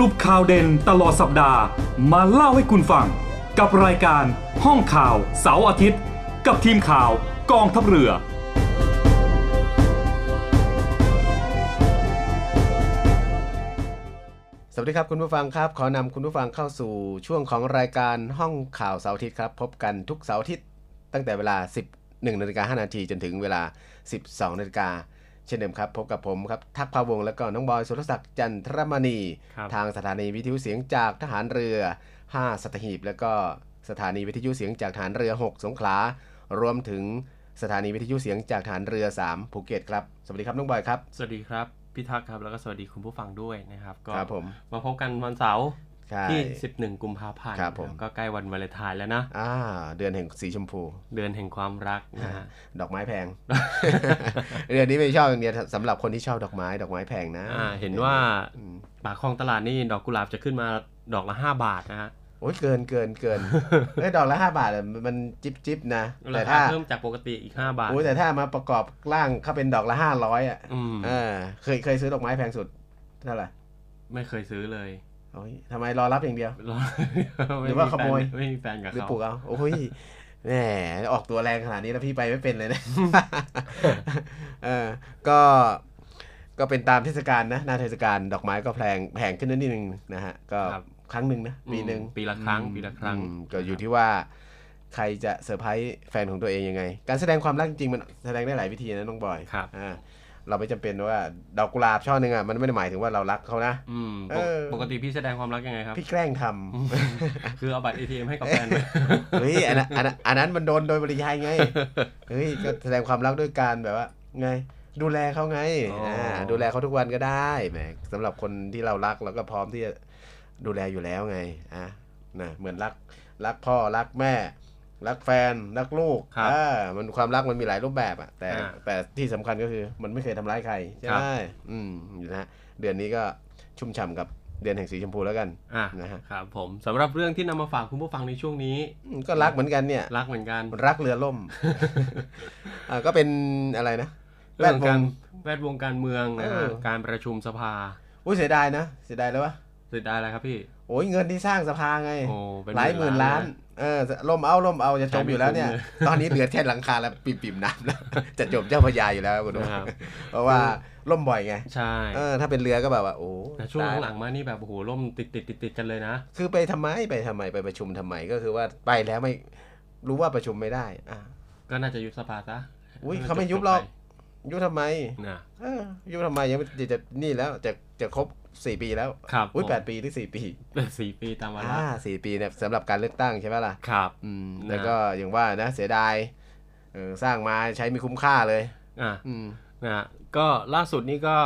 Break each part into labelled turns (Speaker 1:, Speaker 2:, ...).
Speaker 1: รุปข่าวเด่นตลอดสัปดาห์ มาเล่าให้คุณฟัง กับรายการห้องข่าวเสาร์อาทิตย์ กับทีมข่าวกองทัพเรือ
Speaker 2: สวัสดีครับคุณผู้ฟังครับ ขอนำคุณผู้ฟังเข้าสู่ช่วงของรายการห้องข่าวเสาร์อาทิตย์ครับ พบกันทุกเสาร์อาทิตย์ตั้งแต่เวลา 11นาฬิกา5นาทีจนถึงเวลา 12นาฬิกา เช่นเดิมครับ พบกับผมครับทักพาวงศ์และก็น้องบอยสุรศักดิ์จันทรมณี
Speaker 3: ครับ
Speaker 2: ทางสถานีวิทยุเสียงจากทหารเรือ 5 สัตหีบ แล้วก็สถานีวิทยุเสียงจากทหารเรือ 6 สงขลารวมถึงสถานีวิทยุเสียงจากทหารเรือ 3 ภูเก็ตครับ สวัสดีครับน้องบอยครับ
Speaker 3: สวัสดีครับพี่ทักษ์ครับแล้วก็สวัสดีคุณผู้ฟังด้วยนะครับก็
Speaker 2: ครับผม
Speaker 3: มาพบกันวันเสาร์
Speaker 2: ใช่
Speaker 3: ที่ 11 กุมภาพันธ์
Speaker 2: ครับผม
Speaker 3: ก็ใกล้วันวาเลนไทน์แล้วนะ
Speaker 2: อ่าเดือนแห่งสีชมพู
Speaker 3: เดือนแห่งความรักนะฮะ
Speaker 2: ดอกไม้แพงเรื่องนี้ไม่ชอบอย่างเดียวสำหรับคนที่ชอบดอกไม้ ดอกไม้แพงนะ
Speaker 3: อ่าเห็นว่า
Speaker 2: อืม
Speaker 3: ปากคลองตลาดนี่ดอกกุหลาบจะขึ้นมาดอกละ 5 บาทนะฮะ
Speaker 2: โอ้ยเกินเกินเกินเอ้ยดอกละห้าบาทอะมันจิบจิบนะ
Speaker 3: รา
Speaker 2: แต่
Speaker 3: คา
Speaker 2: ถ้า
Speaker 3: เพิ่มจากปกติอีก5บาท
Speaker 2: โอ้ยแต่ถ้ามาประกอบร่างเขาเป็นดอกละห้าร้อยอะ
Speaker 3: อืม
Speaker 2: เออเคยเคยซื้อดอกไม้แพงสุดเท่าไหร่
Speaker 3: ไม่เคยซื้อเลย
Speaker 2: โอ้ย ทำไมรอรับอย่างเดียว
Speaker 3: รอ
Speaker 2: หรือว่าขโมย
Speaker 3: ไม่มีแฟนกับ
Speaker 2: หรือ
Speaker 3: เขา
Speaker 2: ปลูกเอา โอ้ยแหมออกตัวแรงขนาดนี้แล้วพี่ไปไม่เป็นเลยนะเออก็ก็เป็นตามเทศกาลนะ หน้าเทศกาลดอกไม้ก็แพงแพงขึ้นนิดนึงนะฮะ ก็
Speaker 3: ครับ
Speaker 2: ครั้งหนึ่งนะ ปีหนึ่ง
Speaker 3: ปีละครั้ง ปีละครั้ง
Speaker 2: อืมก็อยู่ที่ว่าใครจะเซอร์ไพรส์แฟนของตัวเองยังไง การแสดงความรักจริงๆมันแสดงได้หลายวิธีนะน้องบอย
Speaker 3: ครับ
Speaker 2: อ่า เราไม่จำเป็นว่าดอกกุหลาบช่อหนึ่งอะมันไม่ได้หมายถึงว่าเรารักเขานะ
Speaker 3: อืม
Speaker 2: เออ
Speaker 3: ปกติพี่แสดงความรักยังไงครับ
Speaker 2: พี่แกล้งทำ
Speaker 3: คือเอาบัตร ATM ให้กับแฟนไป
Speaker 2: เฮ้ยอันนั้นอันนั้นอันนั้นมันโดนโดยปริยายไงเฮ้ยก็แสดงความรักด้วยการแบบว่า ไง ดูแลเขาไง
Speaker 3: อ๋ออ่า
Speaker 2: ดูแลเขาทุกวันก็ได้แหมสำหรับคนที่เรารักเราก็พร้อมที่จะดูแลอยู่แล้วไงอะนะเหมือนรักรักพ่อรักแม่ รักแฟน รักลูก
Speaker 3: ครับ
Speaker 2: อ่ามันความรักมันมีหลายรูปแบบอะแต่
Speaker 3: อ่า
Speaker 2: แต่ที่สำคัญก็คือมันไม่เคยทำร้ายใคร ใช่
Speaker 3: ครั
Speaker 2: ไหม
Speaker 3: บ
Speaker 2: อืมนะฮะเดือนนี้ก็ชุ่มฉ่ำกับเดือนแห่งสีชมพูแล้วกัน
Speaker 3: อะ
Speaker 2: นะฮะ
Speaker 3: ครับผมสำหรับเรื่องที่นำมาฝากคุณผู้ฟังในช่วงนี้
Speaker 2: อืมก็รักเหมือนกันเนี่ย
Speaker 3: รักเหมือนกัน
Speaker 2: รักเรือล่ม อ่าก็เป็นอะไรนะ แว
Speaker 3: เรื่อ
Speaker 2: ด
Speaker 3: ง
Speaker 2: ว
Speaker 3: กางรแวดวงการเมืองนะ
Speaker 2: เอ
Speaker 3: ฮะ
Speaker 2: อ
Speaker 3: การประชุมสภา
Speaker 2: อุ้ยเสียดายนะ เสียดายแล้ววะ
Speaker 3: เสียดายอะไรครับพี่
Speaker 2: โอ้ยเงินที่สร้างสภาไง
Speaker 3: โอ้เป็น
Speaker 2: หลายหมื่นล้าน เออล่มเอาล่มเอาจะจมอยู่แล้วเนี่ย
Speaker 3: ใช้ไม่คุ้ม
Speaker 2: ตอนนี้เหลือแค่หลังคาแล้วปิ่มๆน้ำแล้วจะจมเจ้าพระยาอยู่แล้วคุณดู
Speaker 3: นะครับ
Speaker 2: เพราะว่าล่มบ่อยไง
Speaker 3: ใช่
Speaker 2: เออถ้าเป็นเรือก็แบบว่าโอ้
Speaker 3: แต่ช่วง
Speaker 2: ตาย
Speaker 3: หลังๆมานี่แบบโอ้โหล่มติดติดติดติดๆกันเลยนะ
Speaker 2: คือไปทำไมไปทำไมไปประชุมทำไมก็คือว่าไปแล้วไม่รู้ว่าประชุมไม่ได้อะ
Speaker 3: ก็น่าจะยุบสภาซะ
Speaker 2: อุ้ย
Speaker 3: ให้น
Speaker 2: เขาไม่
Speaker 3: จ
Speaker 2: ยุบหรอกยุบทำไม
Speaker 3: ๆนะ
Speaker 2: เออยุบทำไมยังไม่จะจะนี่แล้วจะจะครบ สี่ปีแล้ว
Speaker 3: ครับ
Speaker 2: อุ้ย
Speaker 3: ผม
Speaker 2: แปดปีหรือสี่ปี
Speaker 3: สี่ปีตามวาระ
Speaker 2: อ่าสี่ปีเนี่ยสำหรับการเลือกตั้งใช่ไหมล่ะ
Speaker 3: ครับ
Speaker 2: อืม
Speaker 3: นะ
Speaker 2: แล้วก็อย่างว่านะเสียดายเออสร้างมาใช้ไม่คุ้มค่าเลย
Speaker 3: อะ
Speaker 2: อืม
Speaker 3: นะฮะก็ล่าสุดนี่ก็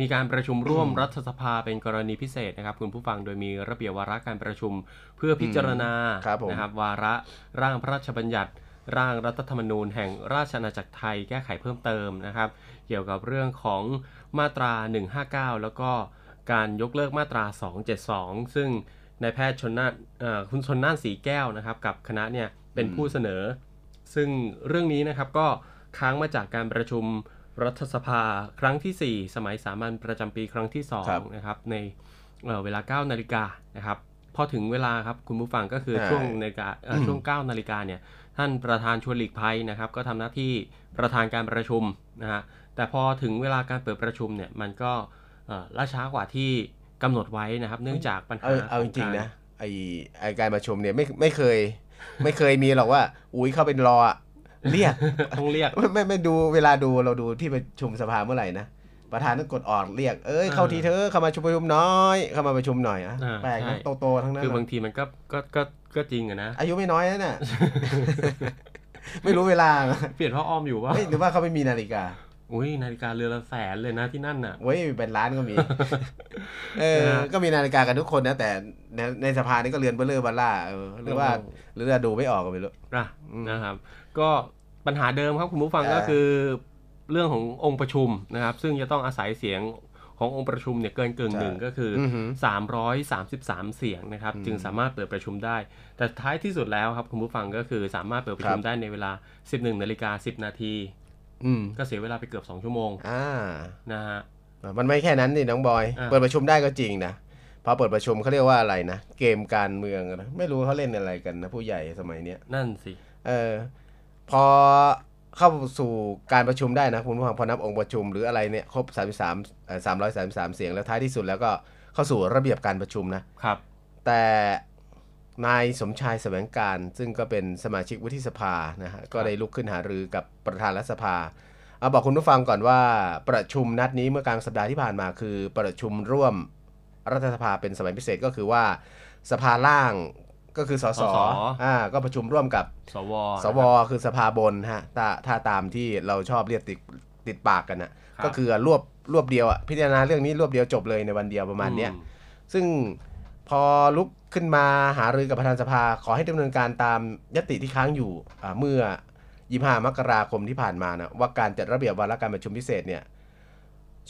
Speaker 3: มีการประชุมร่วมรัฐสภาเป็นกรณีพิเศษนะครับ คุณผู้ฟังโดยมีระเบียบวาระการประชุมเพื่อพิจารณา
Speaker 2: ครับผม
Speaker 3: นะครับวาระร่างพระราชบัญญัติ ร่างรัฐธรรมนูญแห่งราชอาณาจักรไทยแก้ไขเพิ่มเติมนะครับ เกี่ยวกับเรื่องของมาตรา 159 แล้วก็ การยกเลิกมาตรา 272 ซึ่งนายแพทย์ชนน่านเอ่อคุณชนน่านสีแก้วนะครับ กับคณะเนี่ยเป็นผู้เสนอ ซึ่งเรื่องนี้นะครับก็ค้างมาจากการประชุมรัฐสภาครั้งทีสี่4 สมัยสามัญประจำปีครั้งที่
Speaker 2: ครับ
Speaker 3: 2นะครับในเอ่อเวลา 9 นาฬิกานะครับพอถึงเวลาครับคุณผู้ฟังก็คือช่วงนาฬิกาเอ่อช่วง 9 นาฬิกาเนี่ยท่านประธานชวนหลีกภัยนะครับ ก็ทำหน้าที่ประธานการประชุมนะฮะแต่พอถึงเวลาการเปิดประชุมเนี่ยมันก็เอ่อ ล่าช้ากว่าที่กำหนดไว้นะครับ เนื่องจากปัญหา
Speaker 2: เอาเอาจ
Speaker 3: ข
Speaker 2: ริง
Speaker 3: ก
Speaker 2: ๆนะไอไอการประชุมเนี่ยไม่ไม่เคย ไม่เคยมีหรอกว่า อุ้ยเข้าเป็นรออะเรียก
Speaker 3: ต้องเรียก
Speaker 2: ไม่ไม่ไม่ดูเวลาดูเราดูที่ประชุมสภาเมื่อไหร่นะประธานต้องกดออกเรียก เอ้ย เข้าทีเธอะเข้ามาชุมประชุมน้อย เข้ามาประชุมหน่อยอะ
Speaker 3: อ่า
Speaker 2: แปลก
Speaker 3: ใช่
Speaker 2: นะโตๆทั้งนั้น
Speaker 3: คือบาง
Speaker 2: อะ
Speaker 3: ทีมันก็ ก็ ก็ ก็จริงอะนะ
Speaker 2: อายุไม่น้อยนะน่ะ ไม่รู้เวลา
Speaker 3: เปลี่ยนพ่ออ้อมอยู่ว่า
Speaker 2: เฮ้ยหรือว่าเขาไม่มีนาฬิกา
Speaker 3: อุ้ยนาฬิกาเรือนละแสนเลยนะที่นั่นน่ะ
Speaker 2: เว้ยเป็นร้านก็มี เออ
Speaker 3: นะฮะ
Speaker 2: ก็มีนาฬิกากันทุกคนนะ แต่ในในสภานี่ก็เรือนเบ้อเร่อเบ้อร่าเออหรือว่า
Speaker 3: โอ้
Speaker 2: หรือว่าดูไม่ออกก็ไม่รู้
Speaker 3: นะ
Speaker 2: อืม
Speaker 3: นะครับ ก็ปัญหาเดิมครับคุณผู้ฟัง
Speaker 2: เออ
Speaker 3: ก็คือเรื่องขององค์ประชุมนะครับ ซึ่งจะต้องอาศัยเสียงขององค์ประชุมเนี่ยเกินกึ่งหนึ่งก็คืออ
Speaker 2: อหือ
Speaker 3: 333 เสียงนะครับ
Speaker 2: อืม
Speaker 3: จึงสามารถเปิดประชุมได้ แต่ท้ายที่สุดแล้วครับคุณผู้ฟังก็คือสามารถเปิดประชุม
Speaker 2: ครับ
Speaker 3: ได้ในเวลา 11นาฬิกา10 นาที
Speaker 2: อืม
Speaker 3: ก็เสียเวลาไปเกือบ2ชั่วโมง
Speaker 2: อ่า
Speaker 3: นะฮะ
Speaker 2: มันไม่แค่นั้นนี่น้องบอย
Speaker 3: อ่า
Speaker 2: เปิดประชุมได้ก็จริงนะพอเปิดประชุมเขาเรียกว่าอะไรนะ เกมการเมืองนะไม่รู้เขาเล่นอะไรกันนะ ผู้ใหญ่สมัยเนี้ย
Speaker 3: นั่นสิ
Speaker 2: เออพอเข้าสู่การประชุมได้นะคุณผู้ฟังพอนับองค์ประชุมหรืออะไรเนี่ยครบ 33เอ่อ333 เสียงแล้วท้ายที่สุดแล้วก็เข้าสู่ระเบียบการประชุมนะ
Speaker 3: ครับ
Speaker 2: แต่ นายสมชายแสวงการ ซึ่งก็เป็นสมาชิกวุฒิสภานะฮะก็ได้ลุกขึ้นหารือกับประธานรัฐสภาเอาบอกคุณผู้ฟังก่อนว่าประชุมนัดนี้เมื่อกลางสัปดาห์ที่ผ่านมาคือประชุมร่วมรัฐสภาเป็นสมัยพิเศษก็คือว่าสภาล่างก็คือสส
Speaker 3: สส
Speaker 2: อ่าก็ประชุมร่วมกับ
Speaker 3: สว
Speaker 2: สวคือสภาบนฮะถ้าถ้าตามที่เราชอบเรียกติดติดปากกันนะก็คือรวบรวบเดียวอะพิจารณาเรื่องนี้รวบเดียวจบเลยในวันเดียวประมาณเนี้ย
Speaker 3: อื
Speaker 2: ซึ่งพอลุก ขึ้นมาหารือกับประธานสภา ขอให้ดำเนินการตามยติที่ค้างอยู่อ่าเมื่อ 25 มกราคมที่ผ่านมานะว่าการจัดระเบียบวาระการประชุมพิเศษเนี่ย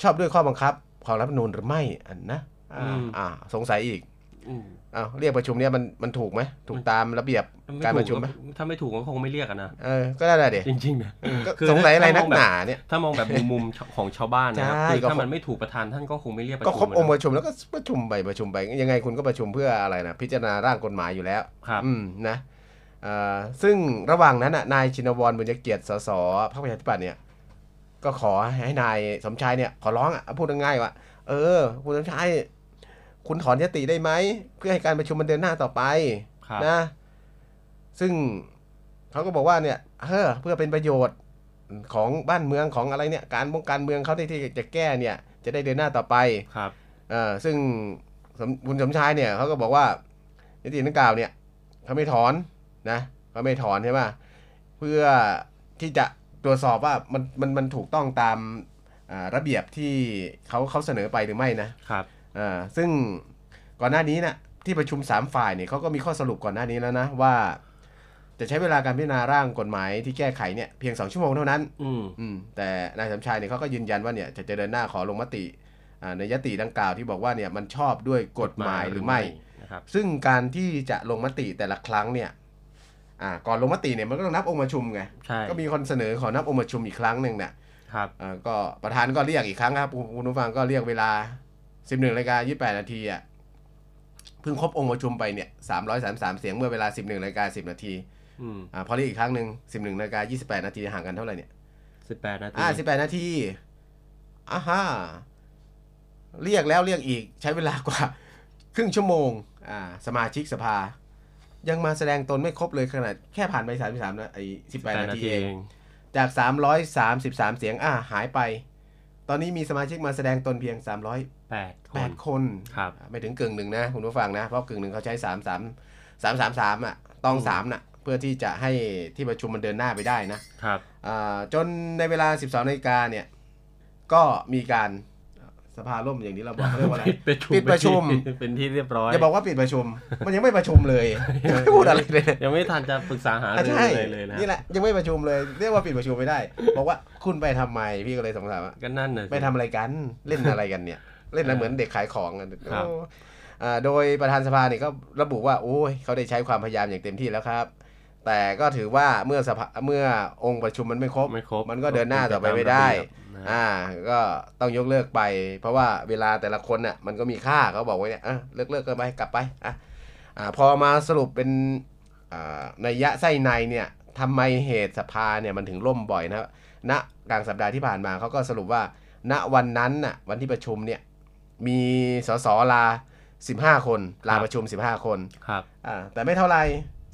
Speaker 2: ชอบด้วยข้อบังคับของรัฐธรรมนูญหรือไม่อันนะอ่า
Speaker 3: อืม
Speaker 2: อ่าสงสัยอีก
Speaker 3: อืม
Speaker 2: อ้าวเรียกประชุมเนี่ยมันมันถูกไหมถูกตามระเบียบ
Speaker 3: ถ้
Speaker 2: การ
Speaker 3: ไม่
Speaker 2: ประชุ
Speaker 3: ถู
Speaker 2: ม
Speaker 3: ก
Speaker 2: ไหม
Speaker 3: ก็ถ้าไม่ถูกก็คงไม่เรียกอะนะ
Speaker 2: เออก็ได้แหละเด็
Speaker 3: จริงๆนะ
Speaker 2: ก็
Speaker 3: คือ
Speaker 2: สงสัยอะไร
Speaker 3: ถ้าม
Speaker 2: นั
Speaker 3: อง
Speaker 2: ก
Speaker 3: แบบ
Speaker 2: หนาเนี่ย
Speaker 3: ถ้ามองแบบมุมมุมของชาวบ้านนะครับ
Speaker 2: ใช่
Speaker 3: คือ
Speaker 2: ก็
Speaker 3: ถ้ามันไม่ถูกประธานท่านก็คงไม่เรียกประ
Speaker 2: ก็
Speaker 3: ชุม
Speaker 2: ครบองค์ป
Speaker 3: อะ
Speaker 2: ระชุมแล้วก็ประชุมไปประชุมไปยังไงคุณก็ประชุมเพื่ออะไรนะพิจารณาร่างกฎหมายอยู่แล้ว
Speaker 3: ครับ
Speaker 2: อืมนะเอ่อซึ่งระหว่างนั้นน่ะนายชินวรบุญเกียรติสสพรรคประชาธิปัตย์เนี่ยก็ขอให้นายสมชายเนี่ยขอร้องอะพูดง่ายๆว่าเออคุณสมชาย คุณถอนยติได้ไหม เพื่อให้การประชุมมันเดินหน้าต่อไป
Speaker 3: ครับ
Speaker 2: นะ ซึ่งเขาก็บอกว่าเนี่ยเออเพื่อเป็นประโยชน์ของบ้านเมืองของอะไรเนี่ยการป้องกันเมืองเขาที่ที่จะแก้เนี่ย จะได้เดินหน้าต่อไป
Speaker 3: ครับ
Speaker 2: เออซึ่งสมคุณสมชายเนี่ยเขาก็บอกว่ายติดังกล่าวเนี่ยเขาไม่ถอนนะเขาไม่ถอนใช่ไหมเพื่อที่จะตรวจสอบว่ามันมันมันถูกต้องตามอ่าระเบียบที่เขาเขาเสนอไปหรือไม่นะครับ อ่าซึ่งก่อนหน้านี้นะที่ประชุมสามฝ่ายเนี่ยเขาก็มีข้อสรุปก่อนหน้านี้แล้วนะว่า จะใช้เวลาการพิจารณาร่างกฎหมายที่แก้ไขเนี่ยเพียงสองชั่วโมงเท่านั้น
Speaker 3: อืม
Speaker 2: อืมแต่นายสมชายเนี่ยเขาก็ยืนยันว่าเนี่ยจะจะเดินหน้าขอลงมติอ่าในยติดังกล่าวที่บอกว่าเนี่ยมันชอบด้วยกฎหมายหรือไม่
Speaker 3: นะครับ
Speaker 2: ซึ่งการที่จะลงมติแต่ละครั้งเนี่ยอ่าก่อนลงมติเนี่ยมันก็ต้องนับองค์ประชุมไง
Speaker 3: ใช่
Speaker 2: ก็มีคนเสนอขอนับองค์ประชุมอีกครั้งหนึ่งเนี่ย
Speaker 3: ครับ
Speaker 2: อ่าก็ประธานก็เรียกอีกครั้งครับคุณคุณผู้ฟังก็เรียกเวลา 11นาฬิกา28นาทีอะเพิ่งครบองค์ประชุมไปเนี่ย333เสียงเมื่อเวลา11นาฬิกา10นาที
Speaker 3: อืม
Speaker 2: อ่าพอเรียกอีกครั้งหนึ่ง11นาฬิกา28นาทีห่างกันเท่าไหร่เนี่ย
Speaker 3: สิบแปดนาที
Speaker 2: อ่า18นาทีอ่าฮะเรียกแล้วเรียกอีกใช้เวลากว่า ครึ่งชั่วโมงอ่าสมาชิกสภา ยังมาแสดงตนไม่ครบเลยขนาดแค่ผ่านไป33นะไอ้18นาทีเอง จาก333เสียงอ่าหายไป ตอนนี้มีสมาชิกมาแสดงตนเพียง
Speaker 3: แปดคน
Speaker 2: 308คน
Speaker 3: ครับ
Speaker 2: ไม่ถึงกึ่งหนึ่งนะคุณผู้ฟังนะ เพราะกึ่งหนึ่งเขาใช้ 3 3 3 3 3อะต้อง3น่ะเพื่อที่จะให้ที่ประชุมมันเดินหน้าไปได้นะครับอ่าจนในเวลา 12นาฬิกาเนี่ยก็มีการ สภาล่มอย่างที่เราบอกเขาเรียกว่าอะไร
Speaker 3: ปิดประชุม
Speaker 2: ปิดประชุม
Speaker 3: เป็นที่เรียบร้อย
Speaker 2: อย่าบอกว่าปิดประชุม มันยังไม่ประชุมเลยยังไม่พูดอะไรเลย
Speaker 3: ยังไม่ทันจะปรึกษาหา
Speaker 2: อะ
Speaker 3: รือ
Speaker 2: ใช่
Speaker 3: เลยเลยนะ
Speaker 2: นี่แหละยังไม่ประชุมเลยเรียกว่าปิดประชุมไม่ได้ บอกว่าคุณไปทำไมพี่ก็เลยสงสัยว่า
Speaker 3: ก็นั่นน่ะสิ
Speaker 2: ไปทำอะไรกันเล่นอะไรกันเนี่ย เล่นอะไรเหมือนเด็กขายของกัน
Speaker 3: ครับ
Speaker 2: โอ้อ่าโดยประธานสภาเนี่ยก็ระบุว่าโอ้ยเขาได้ใช้ความพยายามอย่างเต็มที่แล้วครับแต่ก็ถือว่าเมื่อสภาเมื่อองค์ประชุมมันไม่ครบ
Speaker 3: ไม่ครบ
Speaker 2: มันก็เดินหน้าต่อไปไม่ได้
Speaker 3: นะ
Speaker 2: อ่าก็ต้องยกเลิกไป เพราะว่าเวลาแต่ละคนน่ะมันก็มีค่าเขาบอกไว้เนี่ยอะเลิกเลิกกันไปกลับไปอะอ่าพอมาสรุปเป็นอ่าในยยะไส้ในเนี่ยทำไมเหตุสภาเนี่ยมันถึงล่มบ่อยนะณกลางสัปดาห์ที่ผ่านมาเขาก็สรุปว่า ณวันนั้นน่ะวันที่ประชุมเนี่ยมีสสลา 15 คนลาประชุม 15 คน
Speaker 3: ครับ
Speaker 2: อ่าแต่ไม่เท่าไหร่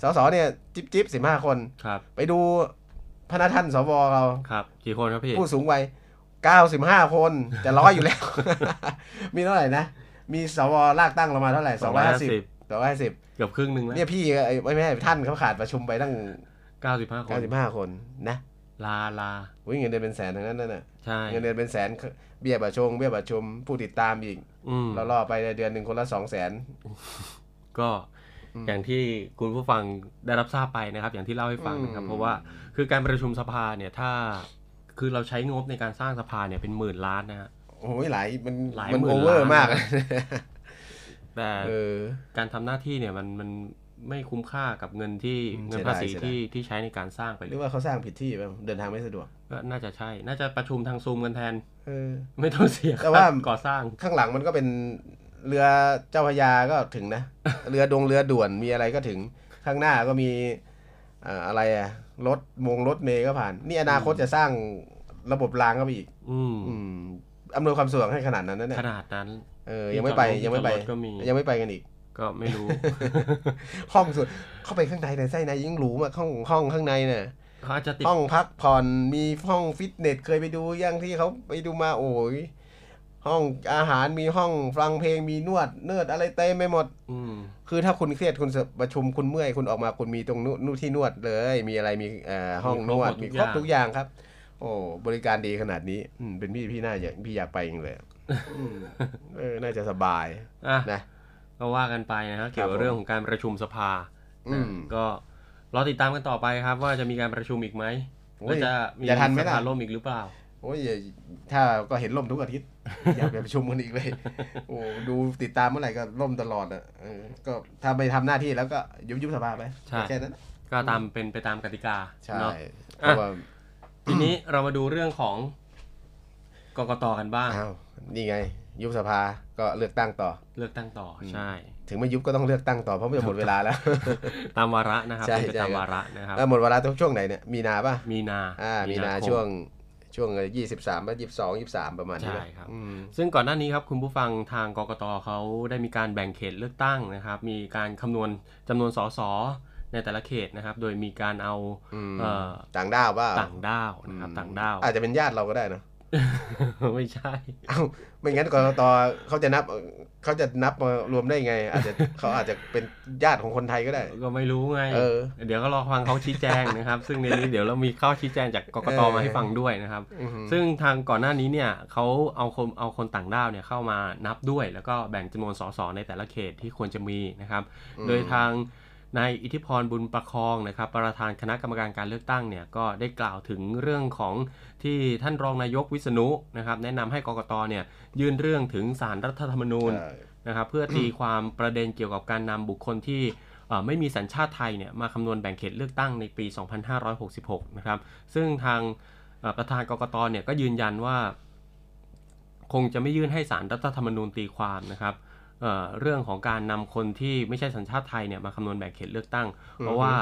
Speaker 2: สสเนี่ยจิ๊บจิ๊บสิบห้าคน
Speaker 3: ครับ
Speaker 2: ไปดูพนักท่านสวเรา
Speaker 3: ครับ กี่คนครับพี่
Speaker 2: ผู้สูงวัย 95คนจะร้อยอยู่แล้ว มีเท่าไหร่นะ มีสวลากตั้งเรามาเท่าไหร่250 250
Speaker 3: เกือบครึ่งหนึ่งแล้ว
Speaker 2: เนี่ยพี่ไอ้ไม่ไม่ท่านเขาขาดประชุมไปตั้ง
Speaker 3: เก้าสิบห้าคน
Speaker 2: 95คนนะ
Speaker 3: ลาลา
Speaker 2: อุ้ยเงินเดือนเป็นแสนทั้งนั้นน่ะ
Speaker 3: ใช่
Speaker 2: เงินเดือนเป็นแสนเบี้ยประชุมเบี้ยประชุมผู้ติดตามอีก
Speaker 3: อืม
Speaker 2: เราล่อไปเดือนหนึ่งคนละ2 0 0แสน
Speaker 3: ก็
Speaker 2: อืม
Speaker 3: อย่างที่คุณผู้ฟังได้รับทราบไปนะครับ อย่างที่เล่าให้ฟังนะครับ
Speaker 2: อืม
Speaker 3: เพราะว่าคือการประชุมสภาเนี่ยถ้า คือเราใช้งบในการสร้างสภาเนี่ยเป็นหมื่นล้านนะฮะ
Speaker 2: โอ้ยหลายมัน
Speaker 3: หลาย
Speaker 2: มัน
Speaker 3: หมื่
Speaker 2: โอนเวอร์
Speaker 3: ล้าน
Speaker 2: มาก
Speaker 3: นะแต่
Speaker 2: เออ
Speaker 3: การทำหน้าที่เนี่ยมันมันไม่คุ้มค่ากับเงินที่
Speaker 2: อืม
Speaker 3: เงิน
Speaker 2: เสียดาย
Speaker 3: ภาษี
Speaker 2: เสียดาย
Speaker 3: ที่ที่ใช้ในการสร้างไป
Speaker 2: ห
Speaker 3: เล
Speaker 2: รือยว่าเขาสร้างผิดที่ป่ะเดินทางไม่สะดวก
Speaker 3: ก็น่าจะใช่ น่าจะประชุมทางซูมกันแทน
Speaker 2: เออ
Speaker 3: ไม่ต้องเสีย
Speaker 2: แต่ว่า
Speaker 3: ค่ก่อสร้าง
Speaker 2: ข้างหลังมันก็เป็นเรือเจ้าพระยาก็ถึงนะ เรือดงเรือด่วนมีอะไรก็ถึงข้างหน้าก็มีอ่าอะไรอะ รถมงรถเมย์ก็ผ่าน นี่อนาคตจะสร้างระบบรางก็ไปอีก
Speaker 3: อืม
Speaker 2: อืมอำนวยความสะดวกให้ขนาดนั้นนะเนี่ย
Speaker 3: ขนาดนั้น
Speaker 2: เออ ยังไม่ไป
Speaker 3: ที่จอดรถ
Speaker 2: ยังไม่ไป
Speaker 3: ที่จอดรถก็มี
Speaker 2: ยังไม่ไปกันอีก
Speaker 3: ก็ไม่รู้
Speaker 2: ห้องสุดเข้าไปข้างในในไส้ในยิ่งหรูมากห้องห้องข้างในเนี่ย
Speaker 3: เขาอาจจะติด
Speaker 2: ห้องพักผ่อนมีห้องฟิตเนสเคยไปดูยังที่เขาไปดูมาโอ้ย ห้องอาหารมีห้องฟังเพลงมีนวดเนิร์ดอะไรเต็มไปหมด
Speaker 3: อืม
Speaker 2: คือถ้าคุณเครียดคุณประชุมคุณเมื่อยคุณออกมาคุณมีตรงนู่นที่นวดเลย มีอะไรมีเอ่อห้องนวดมีครบทุกอย่างครับ โอ้บริการดีขนาดนี้อืมเป็นพี่พี่น่าอยากพี่อยากไปจริงเลยอืมเออน่าจะสบาย
Speaker 3: อะ
Speaker 2: นะ
Speaker 3: ก็ว่ากันไปนะครับเกี่ยวกับเรื่องของการประชุมสภา
Speaker 2: อืม
Speaker 3: ก็รอติดตามกันต่อไปครับ ว่าจะมีการประชุมอีกไหม
Speaker 2: โอ้ย
Speaker 3: ว่าจะมี
Speaker 2: จะทันไหม
Speaker 3: ส
Speaker 2: ล่ะ
Speaker 3: ภาล่มอีกหรือเปล่า
Speaker 2: โอ้ยอย่าถ้าก็เห็นล่มทุกอาทิตย์ อยากไปประชุมกันอีกเลย โอ้ดูติดตามเมื่อไหร่ก็ล่มตลอดอะเออก็ถ้าไม่ทำหน้าที่แล้วก็ยุบยุบสภาไป
Speaker 3: ใช่
Speaker 2: แค่นั้น
Speaker 3: ก็ตามเป็นไปตามกติกา
Speaker 2: ใช่
Speaker 3: เนาะ
Speaker 2: เพราะว่า
Speaker 3: ทีนี้เรามาดูเรื่องของกกตกันบ้าง
Speaker 2: อ้าวนี่ไง ยุบสภาก็เลือกตั้งต่อ
Speaker 3: เลือกตั้งต่ออ
Speaker 2: ม
Speaker 3: ใช่
Speaker 2: ถึงไม่ยุบก็ต้องเลือกตั้งต่อเพราะมันจะหมดเวลาแล้ว
Speaker 3: ตามวาระนะครับ
Speaker 2: ใช่
Speaker 3: เป็นไป
Speaker 2: ใช่
Speaker 3: ตาม
Speaker 2: ครับ
Speaker 3: วาระนะครับ
Speaker 2: เออหมดเวลาตรงช่วงไหนเนี่ยมีนาป่ะ
Speaker 3: มีนา
Speaker 2: อ่ามีนา
Speaker 3: คม
Speaker 2: ช่วง ช่วงยี่สิบสามป่ะยี่สิบสองยี่สิบสามประมาณนี้
Speaker 3: ใช่
Speaker 2: ป่ะ
Speaker 3: ครับ
Speaker 2: อืม
Speaker 3: ซึ่งก่อนหน้านี้ครับคุณผู้ฟังทางกกตเขาได้มีการแบ่งเขตเลือกตั้งนะครับ มีการคำนวณจำนวนสสในแต่ละเขตนะครับ โดยมีการเอา
Speaker 2: อืม
Speaker 3: เอ่อ
Speaker 2: ต่างด้าวป่ะ
Speaker 3: ต่างด้าวนะครับต่างด้าว
Speaker 2: อาจจะเป็นญาติเราก็ได้เนอะ
Speaker 3: ไม่ใช่
Speaker 2: เอ้าไม่งั้นกรกตเขาจะนับเขาจะนับมารวมได้ไง อาจจะเขาอาจจะเป็นญาติของคนไทยก็ได้
Speaker 3: ก็ไม่รู้ไง
Speaker 2: เออ
Speaker 3: เดี๋ยวก็รอฟังเขาชี้แจงนะครับ ซึ่งในนี้เดี๋ยวเรามีข้อชี้แจงจากกกต
Speaker 2: เออ
Speaker 3: มาให้ฟังด้วยนะครับ
Speaker 2: อือหือ
Speaker 3: ซึ่งทางก่อนหน้านี้เนี่ยเขาเอาคนเอาคนต่างด้าวเนี่ยเข้ามานับด้วย แล้วก็แบ่งจำนวนสสในแต่ละเขตที่ควรจะมีนะครับ
Speaker 2: อืม
Speaker 3: โดยทาง นายอิทธิพรบุญประคองนะครับประธานคณะกรรมการการเลือกตั้งเนี่ยก็ได้กล่าวถึงเรื่องของที่ท่านรองนายกวิษณุนะครับแนะนำให้กกตเนี่ยยื่นเรื่องถึงสารรัฐธรรมนูญ
Speaker 2: ใช่
Speaker 3: นะครับเพื่อตีความประเด็นเกี่ยวกับการนำบุคคลที่เอ่อไม่มีสัญชาติไทยเนี่ยมาคำนวณแบ่งเขตเลือกตั้งในปี 2566 นะครับซึ่งทางเอ่อประธานกกตเนี่ยก็ยืนยันว่า คงจะไม่ยื่นให้สารรัฐธรรมนูญตีความนะครับ เอ่อเรื่องของการนำคนที่ไม่ใช่สัญชาติไทยเนี่ยมาคำนวณแบ่งเขตเลือกตั้ง เพราะว่า